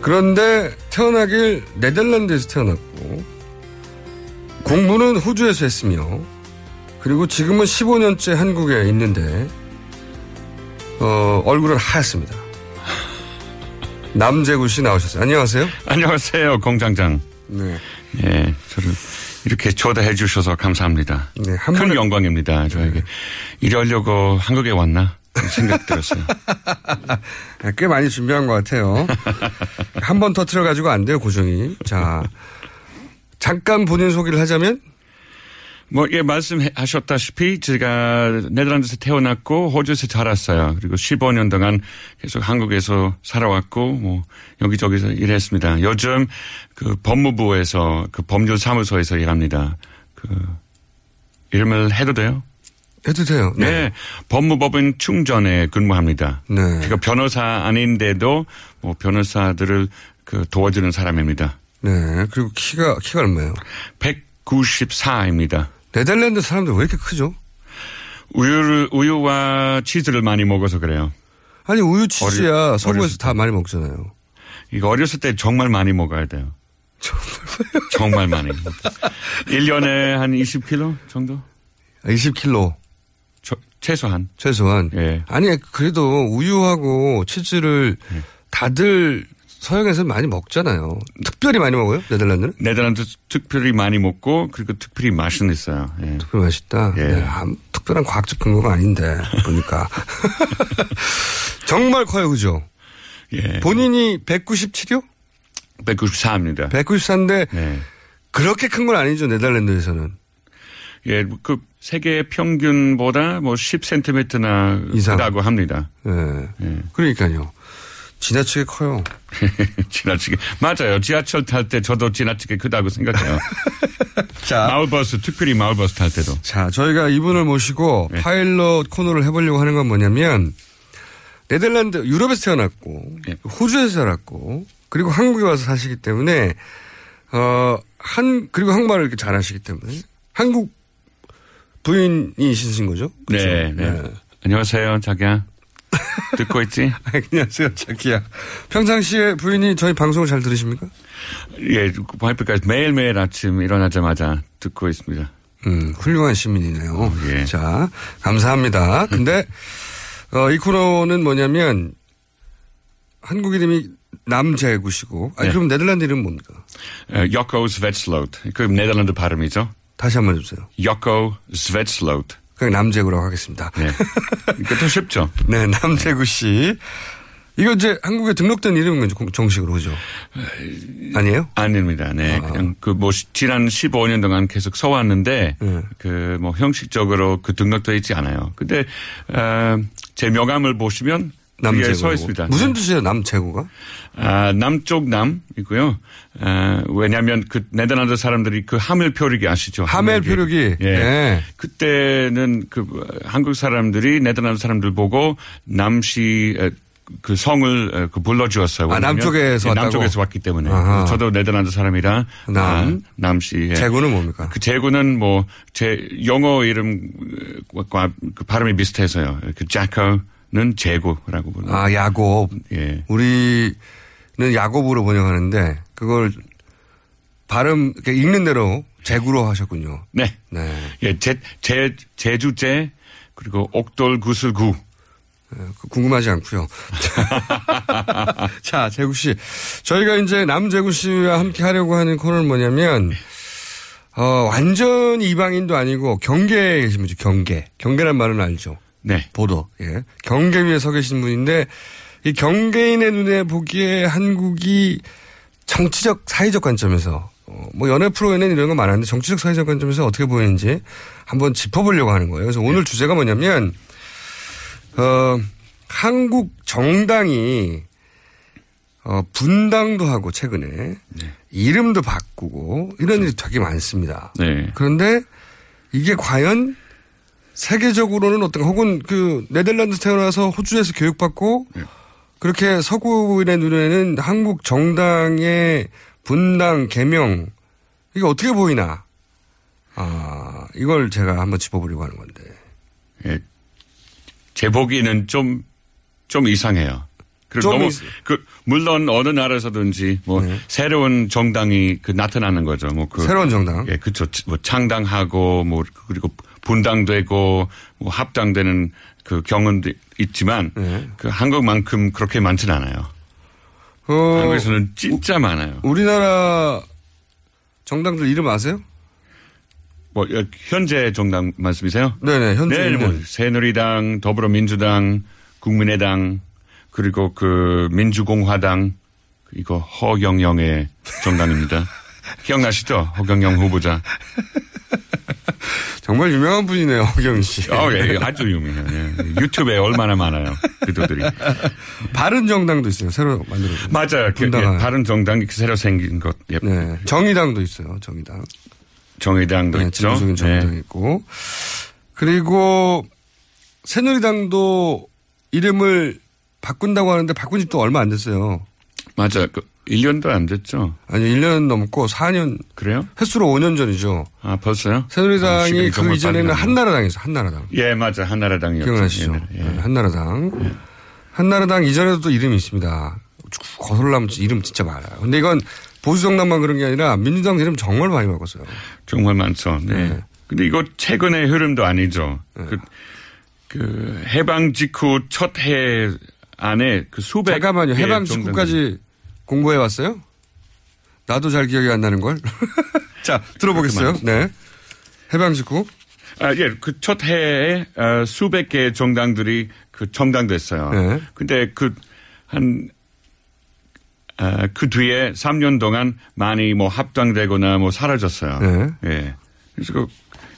Speaker 4: 그런데 태어나길 네덜란드에서 태어났고 공부는 호주에서 했으며 그리고 지금은 15년째 한국에 있는데 어, 얼굴은 하얗습니다. 남재구 씨 나오셨어요. 안녕하세요.
Speaker 7: 안녕하세요, 공장장.
Speaker 4: 네.
Speaker 7: 예, 저를 이렇게 초대해 주셔서 감사합니다.
Speaker 4: 네,
Speaker 7: 한큰
Speaker 4: 번에-
Speaker 7: 영광입니다. 저에게 이러려고 한국에 왔나 생각 들었어요.
Speaker 4: 꽤 많이 준비한 것 같아요. 한 번 터트려 가지고 안 돼요, 고정이. 자, 잠깐 본인 소개를 하자면
Speaker 7: 뭐, 예, 말씀하셨다시피 제가 네덜란드에서 태어났고 호주에서 자랐어요. 그리고 15년 동안 계속 한국에서 살아왔고 뭐 여기저기서 일했습니다. 요즘 그 법무부에서 그 법률 사무소에서 일합니다. 그 이름을 해도 돼요?
Speaker 4: 해도 돼요.
Speaker 7: 네. 법무법인 충전에 근무합니다.
Speaker 4: 네.
Speaker 7: 제가 변호사 아닌데도 뭐 변호사들을 그 도와주는 사람입니다.
Speaker 4: 네. 그리고 키가, 키가 얼마예요?
Speaker 7: 194입니다.
Speaker 4: 네덜란드 사람들 왜 이렇게 크죠?
Speaker 7: 우유를, 우유와 치즈를 많이 먹어서 그래요.
Speaker 4: 아니, 우유 치즈야 서구에서 다 많이 먹잖아요.
Speaker 7: 이거 어렸을 때 정말 많이 먹어야 돼요. 정말 많이. 1년에 한 20kg 정도?
Speaker 4: 20kg.
Speaker 7: 최소한.
Speaker 4: 최소한.
Speaker 7: 예.
Speaker 4: 아니, 그래도 우유하고 치즈를
Speaker 7: 예.
Speaker 4: 다들 서양에서 많이 먹잖아요. 특별히 많이 먹어요? 네덜란드는?
Speaker 7: 네덜란드 특별히 많이 먹고 그리고 특별히 맛은 있어요. 예.
Speaker 4: 특별히 맛있다.
Speaker 7: 예.
Speaker 4: 네, 아무 특별한 과학적 근거가 아닌데, 보니까. 정말 커요, 그죠?
Speaker 7: 예.
Speaker 4: 본인이 197이요?
Speaker 7: 194입니다.
Speaker 4: 194인데,
Speaker 7: 네.
Speaker 4: 그렇게 큰 건 아니죠, 네덜란드에서는.
Speaker 7: 예, 그 세계 평균보다 뭐 10cm나
Speaker 4: 이상.
Speaker 7: 크다고 합니다.
Speaker 4: 예. 그러니까요. 지나치게 커요.
Speaker 7: 지나치게 맞아요. 지하철 탈 때 저도 지나치게 크다고 생각해요.
Speaker 4: 자,
Speaker 7: 마을버스 특별히 마을버스 탈 때도.
Speaker 4: 자, 저희가 이분을 모시고
Speaker 7: 네.
Speaker 4: 파일럿 코너를 해보려고 하는 건 뭐냐면 네덜란드 유럽에서 태어났고
Speaker 7: 네.
Speaker 4: 호주에서 자랐고 그리고 한국에 와서 사시기 때문에 어 한 그리고 한국말을 이렇게 잘하시기 때문에 한국 부인이신 거죠? 그렇죠?
Speaker 7: 네, 네. 안녕하세요, 자기야. 듣고 있지?
Speaker 4: 안녕하세요, 자기야. 평상시에 부인이 저희 방송을 잘 들으십니까?
Speaker 7: 예, 와이프까지 매일매일 아침 일어나자마자 듣고 있습니다.
Speaker 4: 음, 훌륭한 시민이네요.
Speaker 7: 예.
Speaker 4: 자, 감사합니다. 근데, 어, 이 코너는 뭐냐면, 한국 이름이 남재구시고, 아니,
Speaker 7: 네.
Speaker 4: 그럼 네덜란드 이름은 뭡니까?
Speaker 7: 여코 스웨츠로트. 그 네덜란드 발음이죠.
Speaker 4: 다시 한번 해주세요.
Speaker 7: 여코 스웨츠로트.
Speaker 4: 그냥 남재구라고 하겠습니다.
Speaker 7: 네. 이것도 쉽죠.
Speaker 4: 네, 남재구 씨. 이거 이제 한국에 등록된 공- 정식으로 그죠? 아니에요?
Speaker 7: 아닙니다. 네. 그냥 그 뭐 지난 15년 동안 계속 써왔는데
Speaker 4: 네.
Speaker 7: 그뭐 형식적으로 그 등록되어 있지 않아요. 근데 어, 제 명함을 보시면
Speaker 4: 남재구.
Speaker 7: 있습니다.
Speaker 4: 무슨 뜻이에요, 남재구가?
Speaker 7: 아, 남쪽 남이고요. 아, 왜냐하면 그 네덜란드 사람들이 그 하멜 표류기 아시죠?
Speaker 4: 하멜 표류기.
Speaker 7: 예.
Speaker 4: 네.
Speaker 7: 그때는 그 한국 사람들이 네덜란드 사람들 보고 남시 에, 그 성을 에, 그 불러주었어요.
Speaker 4: 아, 남쪽에서
Speaker 7: 예,
Speaker 4: 왔다고?
Speaker 7: 남쪽에서 왔기 때문에.
Speaker 4: 아하.
Speaker 7: 저도 네덜란드 사람이라
Speaker 4: 남.
Speaker 7: 아, 남시. 예.
Speaker 4: 재구는 뭡니까?
Speaker 7: 그 재구는 뭐 제 영어 이름과 그 발음이 비슷해서요. 그 자커 는 재구라고 부르는.
Speaker 4: 아, 야곱.
Speaker 7: 예.
Speaker 4: 우리는 야곱으로 번역하는데, 그걸 발음, 이렇게 읽는 대로 재구로 하셨군요.
Speaker 7: 네.
Speaker 4: 네.
Speaker 7: 예, 제, 제, 제주제, 그리고 옥돌 구슬구.
Speaker 4: 그 궁금하지 않고요. 자, 재구 씨. 저희가 이제 남재구 씨와 함께 하려고 하는 코너는 뭐냐면, 어, 완전 이방인도 아니고 경계에 계신 분이죠, 경계. 경계란 말은 알죠.
Speaker 7: 네.
Speaker 4: 보도, 예. 경계 위에 서 계신 분인데, 이 경계인의 눈에 보기에 한국이 정치적, 사회적 관점에서, 어, 뭐 연애 프로에는 이런 거 많았는데 정치적, 사회적 관점에서 어떻게 보이는지 한번 짚어보려고 하는 거예요. 그래서 오늘 주제가 뭐냐면, 어, 한국 정당이 어, 분당도 하고 최근에 이름도 바꾸고 이런 일이 되게 많습니다.
Speaker 7: 네.
Speaker 4: 그런데 이게 과연 세계적으로는 어떤 혹은 그 네덜란드 태어나서 호주에서 교육받고 그렇게 서구인의 눈에는 한국 정당의 분당 개명 이게 어떻게 보이나 아 이걸 제가 한번 짚어보려고 하는 건데
Speaker 7: 예. 제 보기에는 좀, 좀 이상해요. 그리고
Speaker 4: 좀
Speaker 7: 너무,
Speaker 4: 있-
Speaker 7: 그, 물론 어느 나라에서든지 뭐, 새로운 정당이 그 나타나는 거죠. 뭐, 그.
Speaker 4: 네. 새로운 정당.
Speaker 7: 예, 그쵸. 뭐, 창당하고, 뭐, 그리고 분당되고, 뭐, 합당되는 그 경우도 있지만,
Speaker 4: 네.
Speaker 7: 그 한국만큼 그렇게 많진 않아요.
Speaker 4: 어,
Speaker 7: 한국에서는 진짜 많아요.
Speaker 4: 우리나라 정당들 이름 아세요?
Speaker 7: 뭐, 어, 현재 정당 말씀이세요?
Speaker 4: 네네, 현재
Speaker 7: 네. 뭐, 새누리당, 더불어민주당, 국민의당, 그리고 그 민주공화당, 이거 허경영의 정당입니다. 기억나시죠? 허경영 후보자.
Speaker 4: 정말 유명한 분이네요, 허경 씨.
Speaker 7: 어, 예, 아주 유명해요. 예. 유튜브에 얼마나 많아요. 그들이.
Speaker 4: 바른 정당도 있어요, 새로 만들어.
Speaker 7: 맞아요. 그, 예,
Speaker 4: 분당은.
Speaker 7: 다른 정당이 새로 생긴 것. 예.
Speaker 4: 네. 정의당도 있어요, 정의당.
Speaker 7: 정의당도
Speaker 4: 네,
Speaker 7: 있죠.
Speaker 4: 지도적인 정의당
Speaker 7: 네.
Speaker 4: 있고. 그리고 새누리당도 이름을 바꾼다고 하는데 바꾼 지또 얼마 안 됐어요.
Speaker 7: 맞아요. 그 1년도 안 됐죠.
Speaker 4: 아니, 1년 넘고 4년.
Speaker 7: 그래요?
Speaker 4: 횟수로 5년 전이죠.
Speaker 7: 아, 벌써요? 아,
Speaker 4: 새누리당이
Speaker 7: 시간이
Speaker 4: 그 이전에는. 한나라당이었어요, 한나라당.
Speaker 7: 예, 맞아. 한나라당이었죠.
Speaker 4: 기억나시죠?
Speaker 7: 옛날에. 예.
Speaker 4: 네, 한나라당. 한나라당 이전에도 또 이름이 있습니다. 거슬러면 이름 진짜 많아요. 근데 이건 보수 정당만 그런 게 아니라 민주당 이름 정말 많이 바꿨어요.
Speaker 7: 정말 많죠. 네.
Speaker 4: 네.
Speaker 7: 근데 이거 최근의 흐름도 아니죠. 그, 그 해방 직후 첫 해 안에 그 수백
Speaker 4: 잠깐만요. 해방 직후까지 공부해 왔어요? 나도 잘 기억이 안 나는 걸. 자, 들어보겠어요. 네. 해방 직후.
Speaker 7: 아, 예, 그 첫 해에 어, 수백 개의 정당들이 그 정당됐어요.
Speaker 4: 네.
Speaker 7: 근데 그, 한, 아, 그 뒤에 3년 동안 많이 뭐 합당되거나 뭐 사라졌어요.
Speaker 4: 네.
Speaker 7: 예. 그래서 그,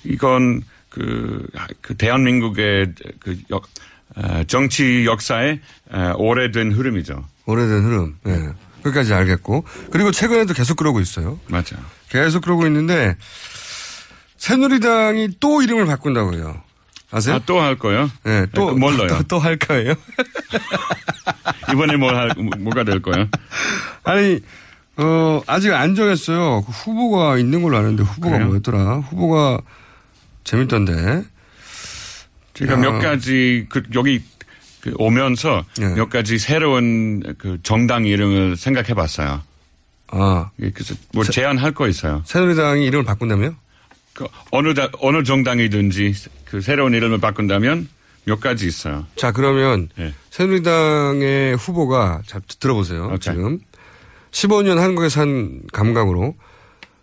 Speaker 7: 이건 그, 그 대한민국의 그 역, 아, 정치 역사에 아, 오래된 흐름이죠.
Speaker 4: 오래된 흐름. 네. 끝까지 알겠고. 그리고 최근에도 계속 그러고 있어요.
Speaker 7: 맞아.
Speaker 4: 계속 그러고 있는데 새누리당이 또 이름을 바꾼다고 해요. 아세요?
Speaker 7: 아, 또 할 거요?
Speaker 4: 네, 또,
Speaker 7: 아, 뭘로요?
Speaker 4: 또, 또할 거예요?
Speaker 7: 이번에 뭘 할, 뭐가 될 거요?
Speaker 4: 아니, 어, 아직 안 정했어요. 그 후보가 있는 걸로 아는데 후보가
Speaker 7: 그래요?
Speaker 4: 뭐였더라? 후보가 재밌던데.
Speaker 7: 제가
Speaker 4: 야.
Speaker 7: 몇 가지 그 여기 그 오면서
Speaker 4: 네.
Speaker 7: 몇 가지 새로운 그 정당 이름을 생각해 봤어요.
Speaker 4: 아,
Speaker 7: 예, 그래서 뭐 제안할 거 있어요.
Speaker 4: 새누리당이 이름을 바꾼다며요?
Speaker 7: 그 어느 다, 어느 정당이든지 그 새로운 이름을 바꾼다면 몇 가지 있어요.
Speaker 4: 자, 그러면
Speaker 7: 네.
Speaker 4: 새누리당의 후보가 자, 들어보세요. 지금 15년 한국에서 한 감각으로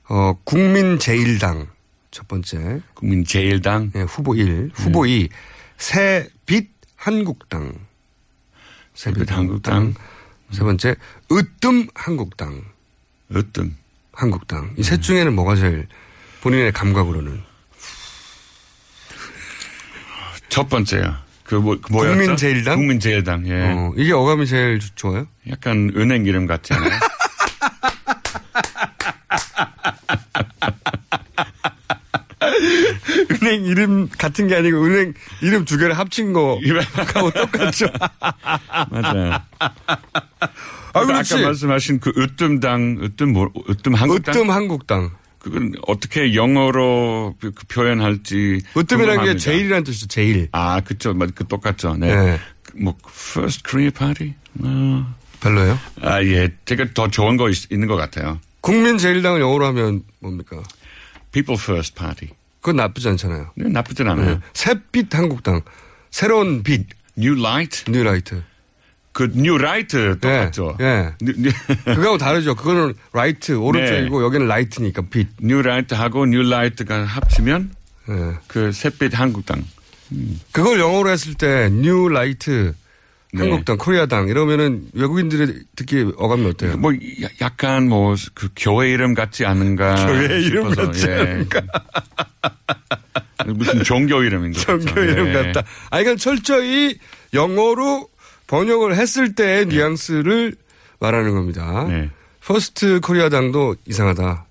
Speaker 4: 어, 국민제일당 첫 번째
Speaker 7: 국민제일당
Speaker 4: 예, 후보 1, 후보 2 새빛 한국당 새빛 한국당 세 번째 으뜸 한국당
Speaker 7: 으뜸
Speaker 4: 한국당 이셋 중에는 뭐가 제일 본인의 감각으로는
Speaker 7: 첫 번째요. 그 뭐, 그 뭐였죠?
Speaker 4: 국민제일당?
Speaker 7: 국민제일당. 예.
Speaker 4: 어, 이게 어감이 제일 좋- 좋아요?
Speaker 7: 약간 은행 이름 같지 않아요?
Speaker 4: 은행 이름 같은 게 아니고 은행 이름 두 개를 합친 거하고 똑같죠.
Speaker 7: 맞아요.
Speaker 4: 아,
Speaker 7: 그러니까
Speaker 4: 그렇지.
Speaker 7: 아까 말씀하신 그 으뜸당, 으뜸 뭐, 으뜸 한국당.
Speaker 4: 으뜸 한국당.
Speaker 7: 그건 어떻게 영어로 그- 그 표현할지.
Speaker 4: 으뜸이라는 게. 제일이라는 뜻이죠. 제일.
Speaker 7: 아, 그쵸. 맞, 그 똑같죠. 네.
Speaker 4: 네.
Speaker 7: 뭐, First Korea Party? 어.
Speaker 4: 별로예요?
Speaker 7: 아, 예. 제가 더 좋은 거 있, 있는 것 같아요.
Speaker 4: 국민 제일당을 영어로 하면 뭡니까?
Speaker 7: People First Party.
Speaker 4: 그건 나쁘지 않잖아요.
Speaker 7: 네, 나쁘진 않아요.
Speaker 4: 네. 새빛 한국당. 새로운 빛.
Speaker 7: New Light?
Speaker 4: New Light.
Speaker 7: 그 New Right 똑같죠.
Speaker 4: 예. 그거하고 다르죠. 그거는 right, 오른쪽이고 여기는 light니까 빛.
Speaker 7: New Right하고 New Light가 합치면
Speaker 4: 예.
Speaker 7: 그 새빛 한국당.
Speaker 4: 그걸 영어로 했을 때 New Light
Speaker 7: 네.
Speaker 4: 한국당, Korea당 이러면은 외국인들이 듣기 어감이 어때요?
Speaker 7: 뭐 야- 약간 뭐 그 교회 이름 같지 않은가
Speaker 4: 교회 이름
Speaker 7: 싶어서,
Speaker 4: 같지
Speaker 7: 예.
Speaker 4: 않은가?
Speaker 7: 무슨 종교 이름인 것 같죠.
Speaker 4: 종교 이름
Speaker 7: 예.
Speaker 4: 같다. 아, 이건 철저히 영어로 번역을 했을 때의 뉘앙스를 말하는 겁니다.
Speaker 7: 네.
Speaker 4: First Korea당도 이상하다.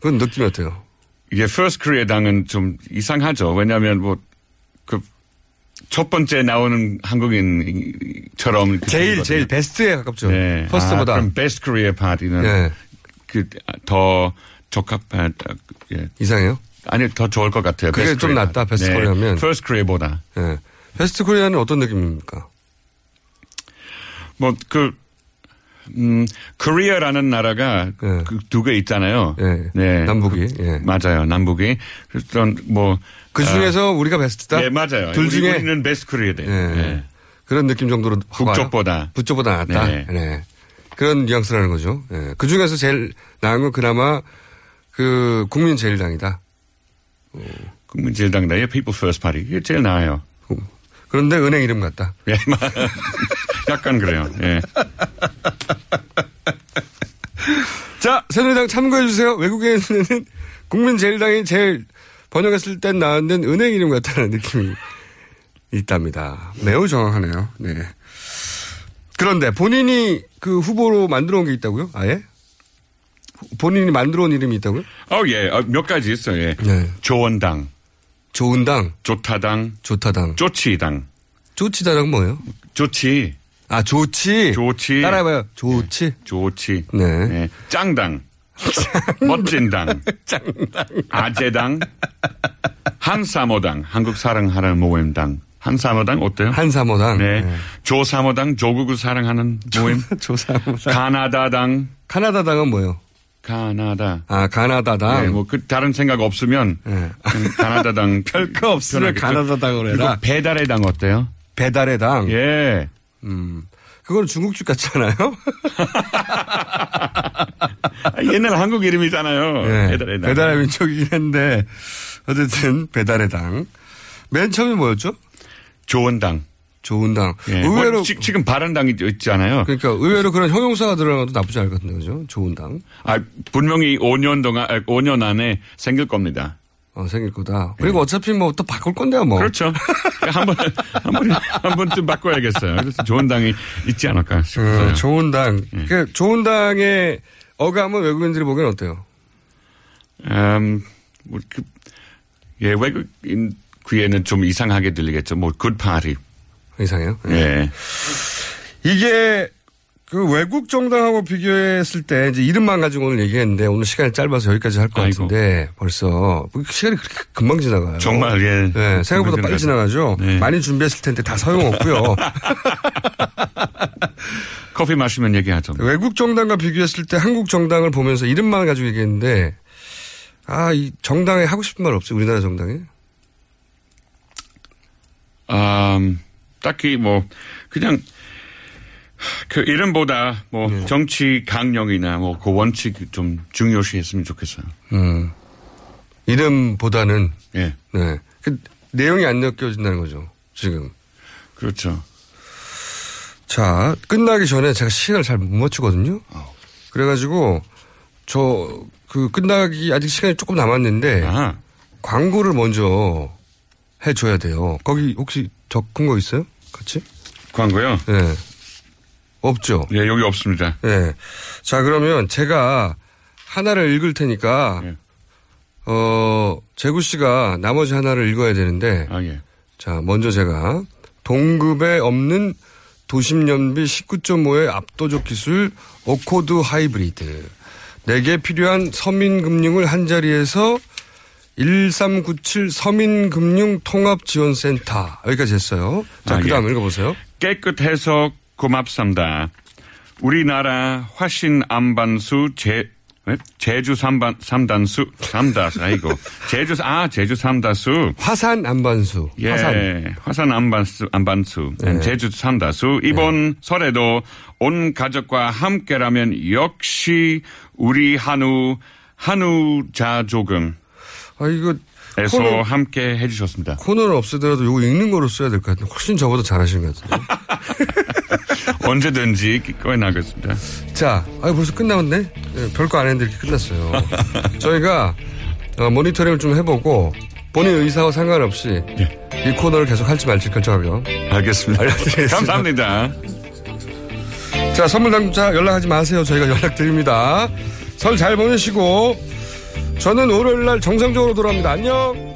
Speaker 4: 그건 느낌이 어때요?
Speaker 7: 이게 First Korea 당은 좀 이상하죠. 왜냐하면 뭐그 첫 번째 나오는 한국인처럼 그
Speaker 4: 제일,
Speaker 7: 생기거든요.
Speaker 4: 제일 best에 가깝죠.
Speaker 7: 네.
Speaker 4: First보다.
Speaker 7: 아, 그럼 Best Korea Party는
Speaker 4: 네.
Speaker 7: 그더 적합한 예.
Speaker 4: 이상해요?
Speaker 7: 아니 더 좋을 것 같아요.
Speaker 4: 그게 좀 낫다. 베스트
Speaker 7: 네.
Speaker 4: Korea면.
Speaker 7: First Korea보다.
Speaker 4: 예. Best Korea는 어떤 느낌입니까?
Speaker 7: 뭐, 그, 음, Korea라는 나라가 그두 개 있잖아요.
Speaker 4: 예.
Speaker 7: 네.
Speaker 4: 남북이. 예.
Speaker 7: 맞아요. 남북이. 그래서 뭐.
Speaker 4: 그 중에서 우리가 best다?
Speaker 7: 네, 맞아요.
Speaker 4: 둘 중에?
Speaker 7: 우리는 Best Korea 돼.
Speaker 4: 예.
Speaker 7: 네.
Speaker 4: 그런 느낌 정도로 확 와요?
Speaker 7: 북쪽보다.
Speaker 4: 북쪽보다 낫다.
Speaker 7: 네.
Speaker 4: 네. 그런 뉘앙스라는 거죠. 예. 그 중에서 제일 나은 건 그나마 그 국민제일당이다.
Speaker 7: 국민제일당 내의 People First Party. 이게 제일 나아요.
Speaker 4: 그런데 은행 이름 같다.
Speaker 7: 예, 마- 약간 그래요. 예.
Speaker 4: 자, 새누리당 참고해주세요. 외국에는 국민제일당이 제일 번역했을 땐 나왔는 은행 이름 같다는 느낌이 있답니다. 매우 정확하네요. 네. 그런데 본인이 그 후보로 만들어 온 게 있다고요? 아예? 본인이 만들어 온 이름이 있다고요?
Speaker 7: 어, 예. 어, 몇 가지 있어요. 예.
Speaker 4: 네.
Speaker 7: 조원당.
Speaker 4: 좋은 당.
Speaker 7: 좋다당.
Speaker 4: 좋다당.
Speaker 7: 좋치당.
Speaker 4: 좋치다랑 뭐예요?
Speaker 7: 좋지.
Speaker 4: 아, 좋지.
Speaker 7: 좋지.
Speaker 4: 따라해봐요. 좋지.
Speaker 7: 좋지.
Speaker 4: 네.
Speaker 7: 네. 짱당. 멋진당.
Speaker 4: 짱당.
Speaker 7: 아재당. 한사모당. 한국 사랑하는 모임당. 한사모당 어때요?
Speaker 4: 한사모당.
Speaker 7: 네. 조사모당. 조국을 사랑하는 모임.
Speaker 4: 조사모당.
Speaker 7: 가나다당.
Speaker 4: 카나다당은 뭐예요?
Speaker 7: 가나다.
Speaker 4: 아, 가나다당.
Speaker 7: 네, 뭐, 그, 다른 생각 없으면. 그냥 가나다당.
Speaker 4: 별거 없으면
Speaker 7: 편하게.
Speaker 4: 가나다당으로 해라.
Speaker 7: 배달의 당 어때요?
Speaker 4: 배달의 당.
Speaker 7: 예.
Speaker 4: 음. 그건 중국집 같지 않아요?
Speaker 7: 아, 옛날 한국 이름이잖아요.
Speaker 4: 네.
Speaker 7: 배달의 당.
Speaker 4: 배달의 민족이긴 한데, 어쨌든, 배달의 당. 맨 처음이 뭐였죠?
Speaker 7: 좋은 당.
Speaker 4: 좋은 당.
Speaker 7: 예.
Speaker 4: 의외로.
Speaker 7: 뭐, 지, 금 바른 당이 있잖아요.
Speaker 4: 그러니까 의외로 그런 형용사가 들어가도 나쁘지 않을 것 같은데, 그죠? 좋은 당.
Speaker 7: 아, 분명히 5년 동안, 아, 5년 안에 생길 겁니다.
Speaker 4: 어, 생길 거다. 그리고 어차피 뭐 또 바꿀 건데요, 뭐.
Speaker 7: 예. 그렇죠. 한 번, 한 번, 한 번쯤 바꿔야겠어요. 그래서 좋은 당이 있지 않을까 싶어요.
Speaker 4: 어, 좋은 당.
Speaker 7: 예.
Speaker 4: 그 좋은 당의 어감은 외국인들이 보기엔 어때요?
Speaker 7: 음, 뭐, 그, 예, 외국인 귀에는 좀 이상하게 들리겠죠. 뭐, good party.
Speaker 4: 이상해요?
Speaker 7: 예.
Speaker 4: 이게 그 외국 정당하고 비교했을 때 이제 이름만 가지고 오늘 얘기했는데 오늘 시간이 짧아서 여기까지 할 것. 같은데 벌써 시간이 그렇게 금방 지나가요.
Speaker 7: 정말, 예.
Speaker 4: 네, 생각보다 빨리 지나가죠.
Speaker 7: 네.
Speaker 4: 많이 준비했을 텐데 다 소용없고요.
Speaker 7: 커피 마시면 얘기하죠.
Speaker 4: 외국 정당과 비교했을 때 한국 정당을 보면서 이름만 가지고 얘기했는데 아, 이 정당에 하고 싶은 말 없어요? 우리나라 정당에?
Speaker 7: 음, 딱히 뭐 그냥 그 이름보다 뭐 정치 강령이나 뭐 그 원칙 좀 중요시했으면 좋겠어요.
Speaker 4: 음. 이름보다는.
Speaker 7: 예.
Speaker 4: 네. 그 내용이 안 느껴진다는 거죠. 지금.
Speaker 7: 그렇죠.
Speaker 4: 자, 끝나기 전에 제가 시간을 잘 못 맞추거든요. 그래가지고, 저, 그, 끝나기 아직 시간이 조금 남았는데, 광고를 먼저 해줘야 돼요. 거기 혹시 적은 거 있어요? 같이?
Speaker 7: 광고요?
Speaker 4: 네. 없죠?
Speaker 7: 예, 여기 없습니다.
Speaker 4: 네. 자, 그러면 제가 하나를 읽을 테니까,
Speaker 7: 예.
Speaker 4: 어, 재구 씨가 나머지 하나를 읽어야 되는데,
Speaker 7: 아, 예.
Speaker 4: 자, 먼저 제가 동급에 없는 도심연비 19.5의 압도적 기술 오코드 하이브리드. 내게 필요한 서민금융을 한 자리에서 1397 서민금융통합지원센터. 여기까지 했어요. 자,
Speaker 7: 아,
Speaker 4: 그 다음
Speaker 7: 예.
Speaker 4: 읽어보세요.
Speaker 7: 깨끗해서 고맙습니다. 우리나라 화신 안반수 제 왜? 제주 삼반 삼단수 삼다수 아이고 제주 아 제주 삼다수
Speaker 4: 화산 안반수.
Speaker 7: 예
Speaker 4: 화산.
Speaker 7: 화산, 안반수 안반수
Speaker 4: 네.
Speaker 7: 제주 삼다수 이번 설에도 온 가족과 함께라면 역시 우리 한우 한우자 조금
Speaker 4: 아, 이거.
Speaker 7: 에서
Speaker 4: 코너-
Speaker 7: 함께 해주셨습니다.
Speaker 4: 코너를 없애더라도 이거 읽는 거로 써야 될 것 같은데 훨씬 저보다 잘하시는 것 같은데.
Speaker 7: 언제든지 기꺼이 나겠습니다.
Speaker 4: 자, 아 벌써 끝나왔네? 네, 별거 안 했는데 이렇게 끝났어요. 저희가 어, 모니터링을 좀 해보고 본인 의사와 상관없이 이 코너를 계속 할지 말지 결정하고요.
Speaker 7: 알겠습니다.
Speaker 4: 알려드리겠습니다.
Speaker 7: 감사합니다.
Speaker 4: 자, 선물 당첨자 연락하지 마세요. 저희가 연락드립니다. 설 잘 보내시고 저는 월요일 날 정상적으로 돌아옵니다. 안녕!